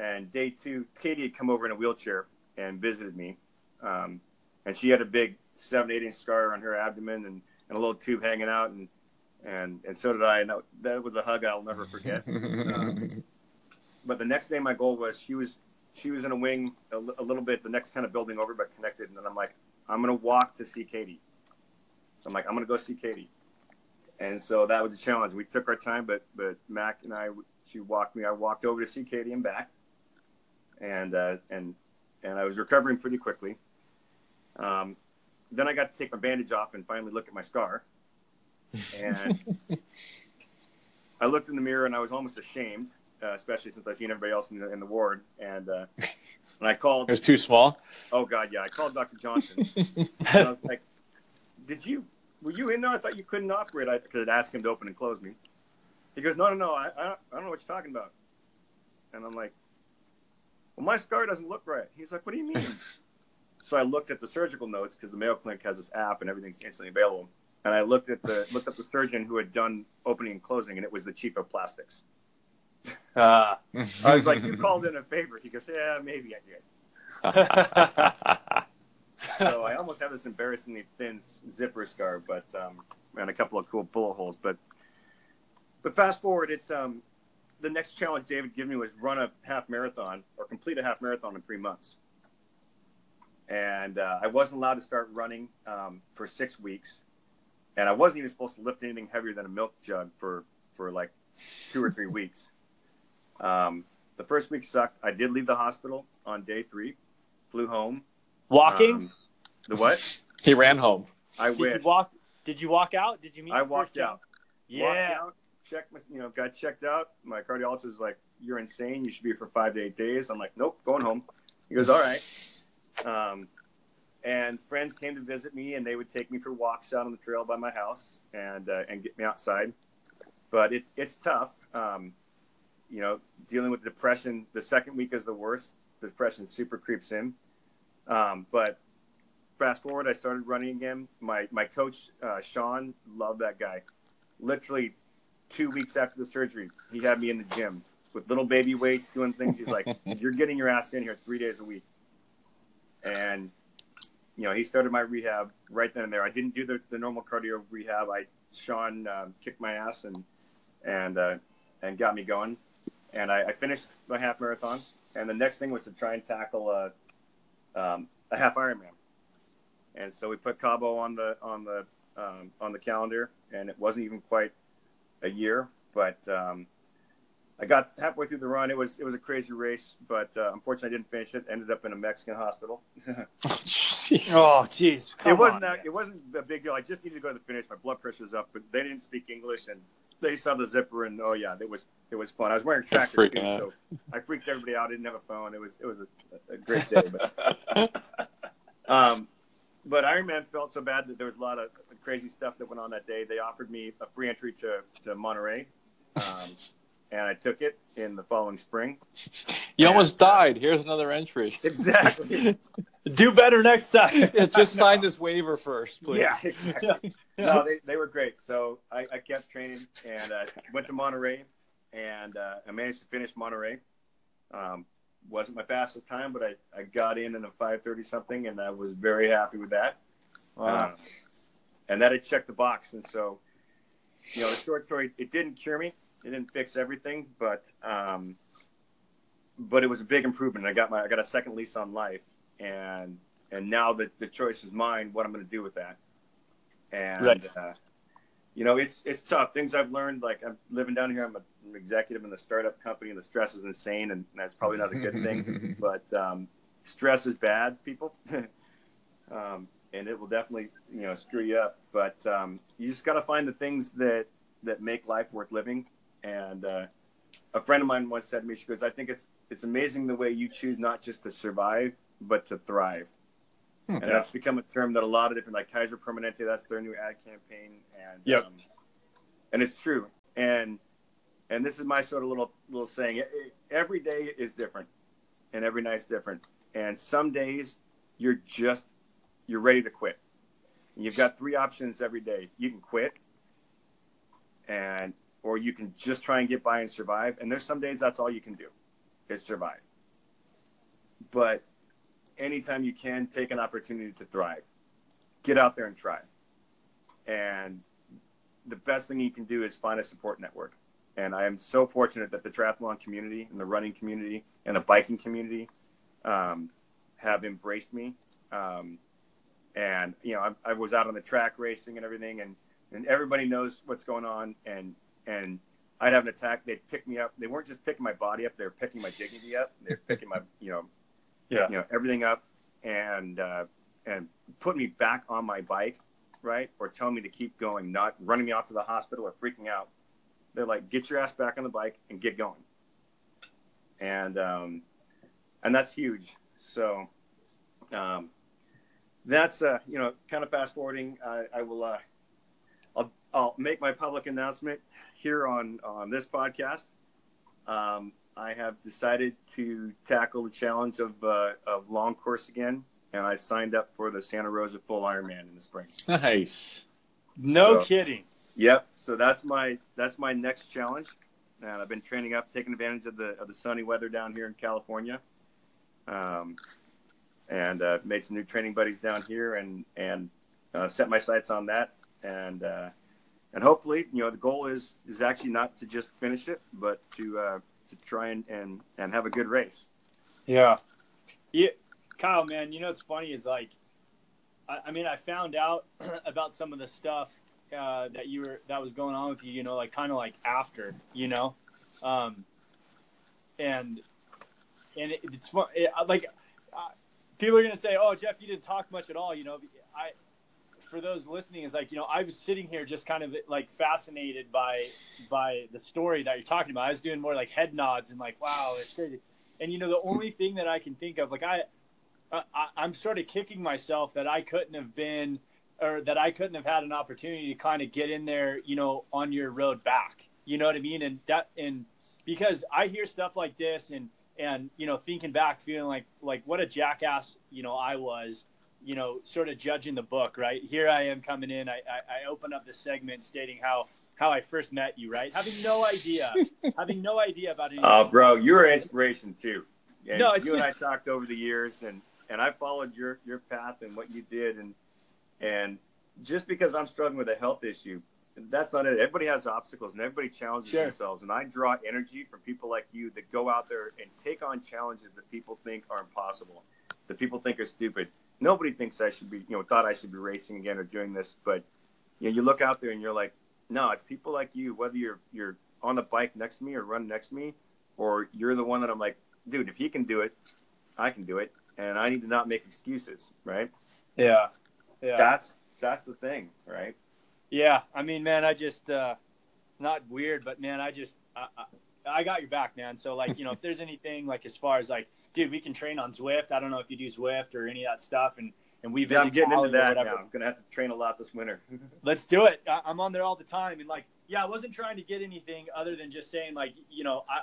Speaker 4: And day two, Katie had come over in a wheelchair and visited me. Um, and she had a big seven, eight inch scar on her abdomen and, and a little tube hanging out. And, and, and so did I. And that, that was a hug I'll never forget. Um, [laughs] but the next day, my goal was she was she was in a wing a, a little bit, the next kind of building over, but connected. And then I'm like, I'm gonna walk to see Katie. So I'm like, I'm gonna go see Katie. And so that was a challenge. We took our time, but but Mac and I, she walked me. I walked over to see Katie and back, and uh, and and I was recovering pretty quickly. Um, then I got to take my bandage off and finally look at my scar. And [laughs] I looked in the mirror and I was almost ashamed, uh, especially since I've seen everybody else in the, in the ward. And uh, and I called.
Speaker 5: It was too small.
Speaker 4: Oh God, yeah, I called Dr. Johnson. [laughs] and I was like, "Did you? Were you in there? I thought you couldn't operate." I because I'd asked him to open and close me. He goes, "No, no, no. I, I, don't- I don't know what you're talking about." And I'm like, "Well, my scar doesn't look right." He's like, "What do you mean?" [laughs] so I looked at the surgical notes because the Mayo Clinic has this app and everything's instantly available. And I looked at the looked up the surgeon who had done opening and closing, and it was the chief of plastics.
Speaker 3: Uh,
Speaker 4: I was like, "You [laughs] called in a favor." He goes, "Yeah, maybe I did." [laughs] so I almost have this embarrassingly thin zipper scar, but um, and a couple of cool bullet holes. But but fast forward, it um, the next challenge David gave me was run a half marathon or complete a half marathon in three months. And uh, I wasn't allowed to start running um, for six weeks, and I wasn't even supposed to lift anything heavier than a milk jug for for like two or three [laughs] weeks. Um, the first week sucked. I did leave the hospital on day three, flew home.
Speaker 3: walking?
Speaker 4: Um, the what?
Speaker 5: he ran home.
Speaker 4: I
Speaker 3: did
Speaker 4: wish.
Speaker 3: you walk? Did you walk out? Did you meet?
Speaker 4: I walked
Speaker 3: first
Speaker 4: out.
Speaker 3: Yeah.
Speaker 4: Walked out, checked, you know, got checked out. My cardiologist was like, "You're insane. You should be here for five to eight days." I'm like, "Nope, going home." He goes, "All right." Um, and friends came to visit me, and they would take me for walks out on the trail by my house and uh, and get me outside. But it, it's tough. Um, you know, dealing with depression. The second week is the worst. Depression super creeps in. Um, but fast forward, I started running again. My my coach uh, Sean, loved that guy. Literally two weeks after the surgery, he had me in the gym with little baby weights, doing things. He's like, [laughs] "You're getting your ass in here three days a week," and you know, he started my rehab right then and there. I didn't do the, the normal cardio rehab. I Sean um, kicked my ass and and uh, and got me going. And I, I finished my half marathon. And the next thing was to try and tackle a, um, a half Ironman. And so we put Cabo on the on the um, on the calendar, and it wasn't even quite a year, but um, I got halfway through the run. It was it was a crazy race, but uh, unfortunately, I didn't finish it. Ended up in a Mexican hospital. [laughs]
Speaker 5: Jeez.
Speaker 3: Oh, jeez.
Speaker 4: it wasn't that. It wasn't a big deal. I just needed to go to the finish. My blood pressure was up, but they didn't speak English, and they saw the zipper, and oh yeah, it was it was fun. I was wearing
Speaker 5: That's
Speaker 4: trackers too,
Speaker 5: freaking
Speaker 4: so I freaked everybody out. I didn't have a phone. It was it was a, a great day, but [laughs] um, but Ironman felt so bad that there was a lot of crazy stuff that went on that day. They offered me a free entry to to Monterey, um, [laughs] and I took it in the following spring.
Speaker 5: You almost died. Here's another entry. [laughs]
Speaker 4: Exactly. [laughs]
Speaker 3: Do better next time.
Speaker 5: Yeah, just sign this waiver first, please.
Speaker 4: Yeah, exactly. no, they, they were great. So I, I kept training and uh, went to Monterey, and uh, I managed to finish Monterey. Um, wasn't my fastest time, but I, I got in in a 5:30 something, and I was very happy with that.
Speaker 5: Wow.
Speaker 4: Um, and that had checked the box. And so, you know, the short story, it didn't cure me. It didn't fix everything, but um, but it was a big improvement. I got my I got a second lease on life, and and now that the choice is mine, what I'm going to do with that. And
Speaker 3: Right.
Speaker 4: uh, you know, it's it's tough. Things I've learned, like I'm living down here. I'm a- I'm an executive in the startup company, and the stress is insane, and that's probably not a good thing. [laughs] but um, stress is bad, people. [laughs] um, and it will definitely you know screw you up. But um, you just got to find the things that that make life worth living. And uh, a friend of mine once said to me, she goes, "I think it's it's amazing the way you choose not just to survive but to thrive." And that's become a term that a lot of different, like Kaiser Permanente, that's their new ad campaign, and
Speaker 3: Yep.
Speaker 4: um, and it's true. And and this is my sort of little little saying: E- e- every day is different, and every night's different. And some days you're just you're ready to quit. And you've got three options every day. You can quit, and or you can just try and get by and survive. And there's some days that's all you can do, is survive. But anytime you can, take an opportunity to thrive. Get out there and try. And the best thing you can do is find a support network. And I am so fortunate that the triathlon community and the running community and the biking community um, have embraced me. Um, and you know, I, I was out on the track racing and everything, and and everybody knows what's going on. And and I'd have an attack. They'd pick me up. They weren't just picking my body up; they were picking my dignity up. They're picking my [laughs] you know
Speaker 3: Yeah.
Speaker 4: you know everything up and uh, and put me back on my bike, right? Or tell me to keep going, not running me off to the hospital or freaking out. They're like, get your ass back on the bike and get going. And um, and that's huge. So um, that's uh, you know kind of fast forwarding. I, I will uh, I'll I'll make my public announcement here on on this podcast. Um, I have decided to tackle the challenge of uh, of long course again, and I signed up for the Santa Rosa Full Ironman in the spring.
Speaker 5: Nice.
Speaker 3: No
Speaker 4: So-
Speaker 3: kidding.
Speaker 4: Yep. So that's my that's my next challenge, and I've been training up, taking advantage of the of the sunny weather down here in California, um, and uh, made some new training buddies down here, and and uh, set my sights on that, and uh, and hopefully, you know, the goal is is actually not to just finish it, but to uh, to try and, and and have a good race.
Speaker 3: Yeah. Yeah. Kyle, man, you know what's funny is like, I, I mean, I found out [clears throat] about some of the stuff uh, that you were that was going on with you. You know, like kind of like after, you know, um, and and it, it's fun. It, like people are gonna say, "Oh, Jeff, you didn't talk much at all." You know, I for those listening is like you know I was sitting here just kind of like fascinated by by the story that you're talking about. I was doing more like head nods and like, wow, it's crazy. And you know, the only thing that I can think of, like I, I I'm sort of kicking myself that I couldn't have been, or that I couldn't have had an opportunity to kind of get in there, you know, on your road back. You know what I mean? And that and because I hear stuff like this and and you know thinking back, feeling like like what a jackass you know I was you know, sort of judging the book, right? Here I am coming in. I, I, I open up the segment stating how how I first met you, right? Having no idea, [laughs] having no idea about anything.
Speaker 4: Uh, oh, bro, you're an inspiration too. And
Speaker 3: No, it's
Speaker 4: you and I talked over the years, and and I followed your your path and what you did, and and just because I'm struggling with a health issue that's not it. Everybody has obstacles and everybody challenges
Speaker 3: Sure.
Speaker 4: themselves. And I draw energy from people like you that go out there and take on challenges that people think are impossible, that people think are stupid. Nobody thinks I should be, you know, thought I should be racing again or doing this. But you know, you look out there and you're like, no, it's people like you, whether you're you're on the bike next to me or running next to me, or you're the one that I'm like, dude, if he can do it, I can do it. And I need to not make excuses, right?
Speaker 3: Yeah. Yeah.
Speaker 4: That's that's the thing, right?
Speaker 3: Yeah, I mean, man, I just uh, not weird, but man, I just I, I, I got your back, man. So like, you know, if [laughs] there's anything like as far as like, dude, we can train on Zwift. I don't know if you do Zwift or any of that stuff, and and we
Speaker 4: Yeah, I'm getting into that now. I'm gonna have to train a lot this winter. [laughs]
Speaker 3: Let's do it. I, I'm on there all the time, and like, yeah, I wasn't trying to get anything other than just saying like, you know, I,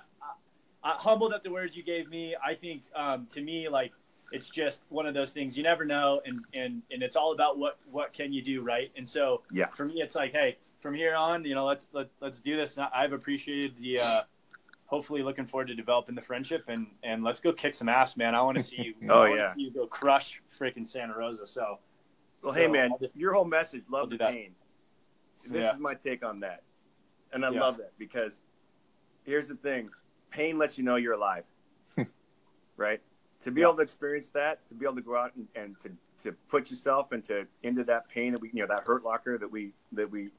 Speaker 3: I, I humbled at the words you gave me. I think um, to me, like, it's just one of those things you never know, and and and it's all about what what can you do, right? And so
Speaker 4: Yeah.
Speaker 3: for me, it's like, hey, from here on, you know, let's let, let's do this. And I've appreciated the. Uh, hopefully, looking forward to developing the friendship, and and let's go kick some ass, man. I want to see you. [laughs]
Speaker 4: Oh,
Speaker 3: I
Speaker 4: yeah.
Speaker 3: see you go crush freaking Santa Rosa. So
Speaker 4: Well,
Speaker 3: So,
Speaker 4: hey man,
Speaker 3: just-
Speaker 4: your whole message, love the
Speaker 3: that.
Speaker 4: pain. This
Speaker 3: Yeah.
Speaker 4: is my take on that, and I
Speaker 3: Yeah.
Speaker 4: love that because here's the thing: pain lets you know you're alive, [laughs] right? To be
Speaker 3: Yeah.
Speaker 4: able to experience that, to be able to go out and, and to, to put yourself into into that pain that we, you know, that hurt locker that we that we,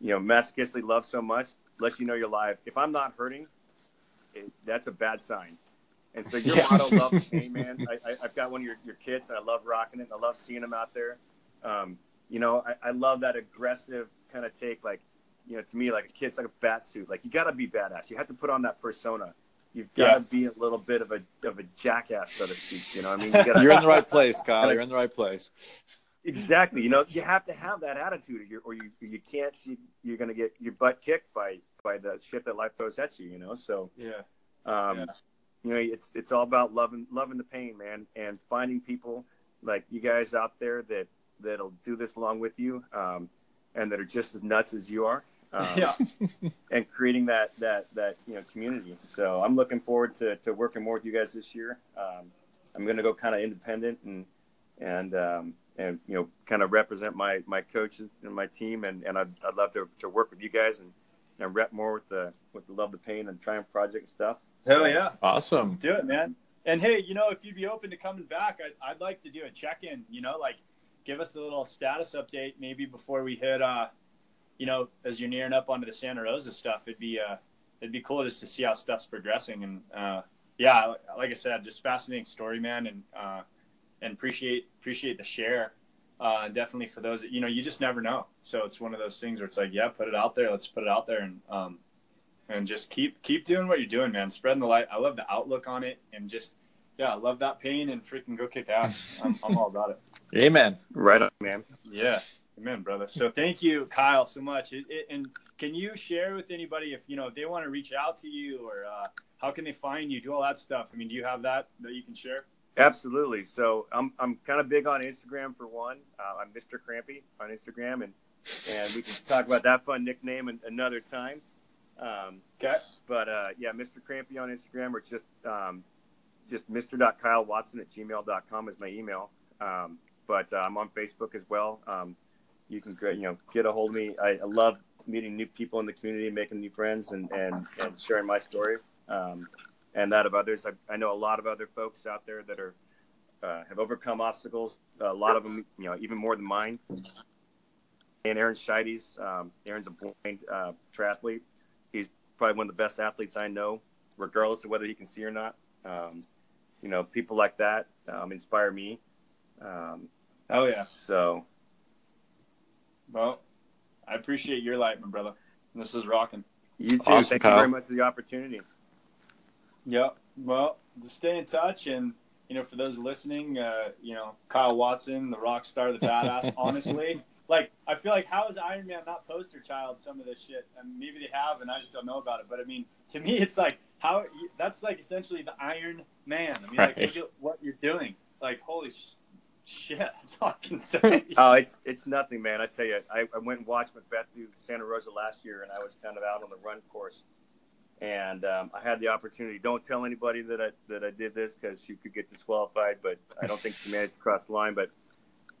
Speaker 4: you know, masochistically love so much, lets you know you're alive. If I'm not hurting, it, that's a bad sign. And so your
Speaker 3: Yeah.
Speaker 4: motto, [laughs] love pain, man. I, I, I've got one of your, your kids, and I love rocking it. And I love seeing them out there. Um, you know, I, I love that aggressive kind of take. Like, you know, to me, like a kid's like a bat suit. Like, you got to be badass. You have to put on that persona. You've got to
Speaker 3: Yeah.
Speaker 4: be a little bit of a of a jackass, so to speak. You know, what I mean, you gotta, [laughs]
Speaker 5: You're in the right place, Kyle. You're in the right place.
Speaker 4: exactly. You know, you have to have that attitude, or you or you you can't. You, you're gonna get your butt kicked by by the shit that life throws at you. You know, so.
Speaker 3: yeah,
Speaker 4: Um,
Speaker 3: Yeah.
Speaker 4: You know, it's it's all about loving loving the pain, man, and finding people like you guys out there that that'll do this along with you, um, and that are just as nuts as you are. Um,
Speaker 3: yeah. [laughs]
Speaker 4: and creating that that that you know community. So I'm looking forward to, to working more with you guys this year. Um, I'm going to go kind of independent and and um, and you know kind of represent my my coaches and my team, and, and I'd, I'd love to, to work with you guys and and rep more with the with the love the pain and triumph project stuff. So,
Speaker 3: Hell yeah.
Speaker 5: Awesome.
Speaker 3: Let's do it, man. And hey, you know, if you'd be open to coming back, I'd, I'd like to do a check-in. You know, like give us a little status update maybe before we hit. uh You know, as you're nearing up onto the Santa Rosa stuff, it'd be uh it'd be cool just to see how stuff's progressing. And uh yeah, like I said, just fascinating story, man, and uh and appreciate appreciate the share. Uh, definitely for those that you know, you just never know. So it's one of those things where it's like, yeah, put it out there. Let's put it out there, and um, and just keep keep doing what you're doing, man. Spreading the light. I love the outlook on it, and just yeah, I love that pain and freaking go kick ass. I'm, I'm all about it. [laughs]
Speaker 5: Amen.
Speaker 4: right on, man.
Speaker 3: Yeah, amen, brother. So thank you, Kyle, so much. It, it, and can you share with anybody if you know if they want to reach out to you or uh, how can they find you? Do all that stuff. I mean, do you have that that you can share?
Speaker 4: Absolutely. So I'm I'm kind of big on Instagram for one. Uh, I'm Mr. Crampy on Instagram, and and we can talk about that fun nickname another time. Um,
Speaker 3: Okay.
Speaker 4: But uh, yeah, Mr. Crampy on Instagram or just um, just Watson at gmail.com is my email. Um, but uh, I'm on Facebook as well. Um, you can you know get a hold of me. I, I love meeting new people in the community, making new friends, and and, and sharing my story um, and that of others. I, I know a lot of other folks out there that are uh, have overcome obstacles. A lot of them, you know, even more than mine. And Aaron Scheidies, um, Aaron's a blind uh, triathlete He's probably one of the best athletes I know, regardless of whether he can see or not. Um, you know, people like that um, inspire me. Um,
Speaker 3: Oh yeah.
Speaker 4: so
Speaker 3: Well, I appreciate your light, my brother. This is rocking.
Speaker 4: you too.
Speaker 5: Awesome,
Speaker 4: Thank
Speaker 5: Kyle.
Speaker 4: you very much for the opportunity.
Speaker 3: Yep. Well, just stay in touch, and you know, for those listening, uh, you know, Kyle Watson, the rock star, the badass. [laughs] honestly, like I feel like how is Iron Man not poster child some of this shit? And maybe they have, and I just don't know about it. But I mean, to me, it's like how that's like essentially the Iron Man. I mean, like look at what you're doing. Like holy sh- shit, that's all I can say.
Speaker 4: Oh, it's it's nothing, man. I tell you, I, I went and watched Macbeth do Santa Rosa last year, and I was kind of out on the run course, and um, I had the opportunity. Don't tell anybody that I that I did this because she could get disqualified, but I don't think she managed to cross the line. But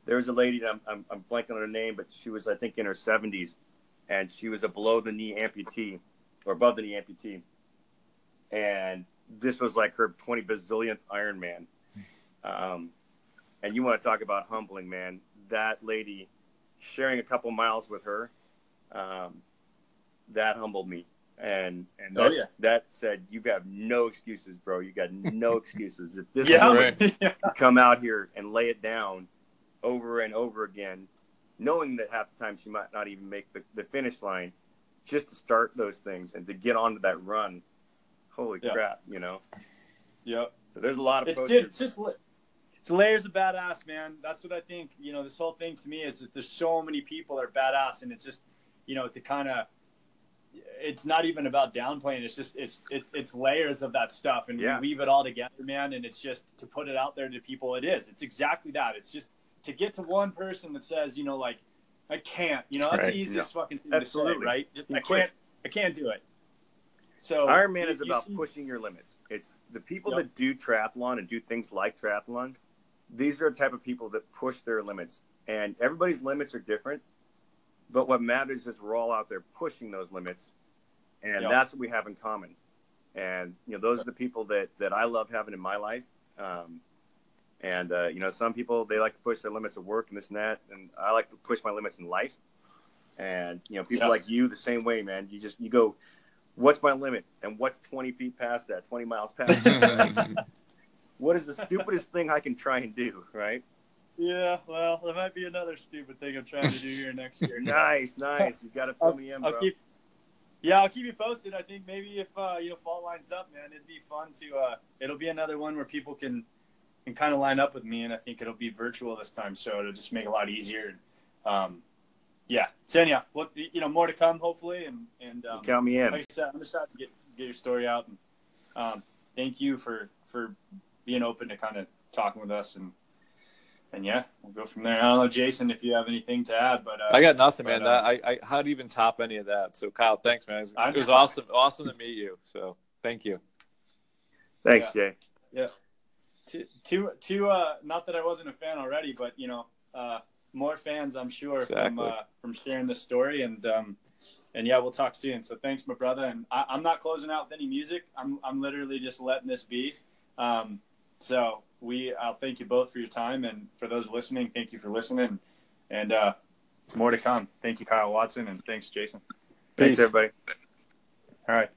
Speaker 4: there was a lady, I'm, I'm I'm blanking on her name, but she was I think in her 70s, and she was a below the knee amputee or above the knee amputee, and this was like her twenty bazillionth Ironman. Um, and you want to talk about humbling, man? That lady sharing a couple miles with her, um, that humbled me. And and
Speaker 3: Oh,
Speaker 4: that,
Speaker 3: yeah.
Speaker 4: that said, you have no excuses, bro. You got no [laughs] excuses. If this
Speaker 3: Yeah,
Speaker 4: woman
Speaker 5: Right. [laughs]
Speaker 4: come out here and lay it down over and over again, knowing that half the time she might not even make the, the finish line, just to start those things and to get onto that run. Holy
Speaker 3: Yeah.
Speaker 4: crap, you know.
Speaker 3: Yep.
Speaker 4: So there's a lot of
Speaker 3: It's
Speaker 4: posters.
Speaker 3: just, just la- it's layers of badass, man. That's what I think. You know, this whole thing to me is that there's so many people that are badass, and it's just, you know, to kind of, it's not even about downplaying. It's just it's it's it's layers of that stuff, and
Speaker 4: Yeah.
Speaker 3: we weave it all together, man. And it's just to put it out there to people. It is. It's exactly that. It's just to get to one person that says, you know, like, I can't. You know, that's
Speaker 5: Right.
Speaker 3: the easiest fucking thing
Speaker 4: Absolutely.
Speaker 3: to say, right? Just, I can't. I can't do it. So
Speaker 4: Ironman
Speaker 3: you-
Speaker 4: is about
Speaker 3: see-
Speaker 4: pushing your limits. It's the people
Speaker 3: Yep.
Speaker 4: that do triathlon and do things like triathlon. These are the type of people that push their limits, and everybody's limits are different. But what matters is we're all out there pushing those limits, and
Speaker 3: Yep.
Speaker 4: that's what we have in common. And you know, those are the people that that I love having in my life. Um, and uh, you know, some people they like to push their limits at work and this and that, and I like to push my limits in life. And you know, people
Speaker 3: Yeah.
Speaker 4: like you the same way, man. You just you go, what's my limit, and what's twenty feet past that, twenty miles past that. [laughs] [laughs] what is the stupidest thing I can try and do, right?
Speaker 3: Yeah, well, that might be another stupid thing I'm trying to do here next year. [laughs]
Speaker 4: Nice, nice. You got to fill
Speaker 3: I'll,
Speaker 4: me in,
Speaker 3: I'll
Speaker 4: bro.
Speaker 3: keep. Yeah, I'll keep you posted. I think maybe if uh, you know fall lines up, man, it'd be fun to. Uh, it'll be another one where people can can kind of line up with me, and I think it'll be virtual this time, so it'll just make it a lot easier. Um, yeah, so anyhow, well, you know, more to come hopefully, and and um,
Speaker 4: Count me in.
Speaker 3: like I said, I'm excited to get get your story out. And, um, thank you for for being open to kind of talking with us, and and yeah, we'll go from there. I don't know, Jason, if you have anything to add, but uh,
Speaker 5: I got nothing, man.
Speaker 3: Uh,
Speaker 5: I, I how to even top any of that. So Kyle, thanks, man. It was, it was awesome, awesome to meet you. So thank you.
Speaker 4: Thanks, Jay. Yeah.
Speaker 3: To to to uh not that I wasn't a fan already, but you know, uh more fans I'm sure from uh from sharing this story and um and yeah, we'll talk soon. So thanks, my brother. And I, I'm not closing out with any music. I'm I'm literally just letting this be. Um so we I'll thank you both for your time and for those listening, thank you for listening. And uh more to come. Thank you, Kyle Watson, and thanks, Jason.
Speaker 4: Thanks, everybody.
Speaker 3: All right.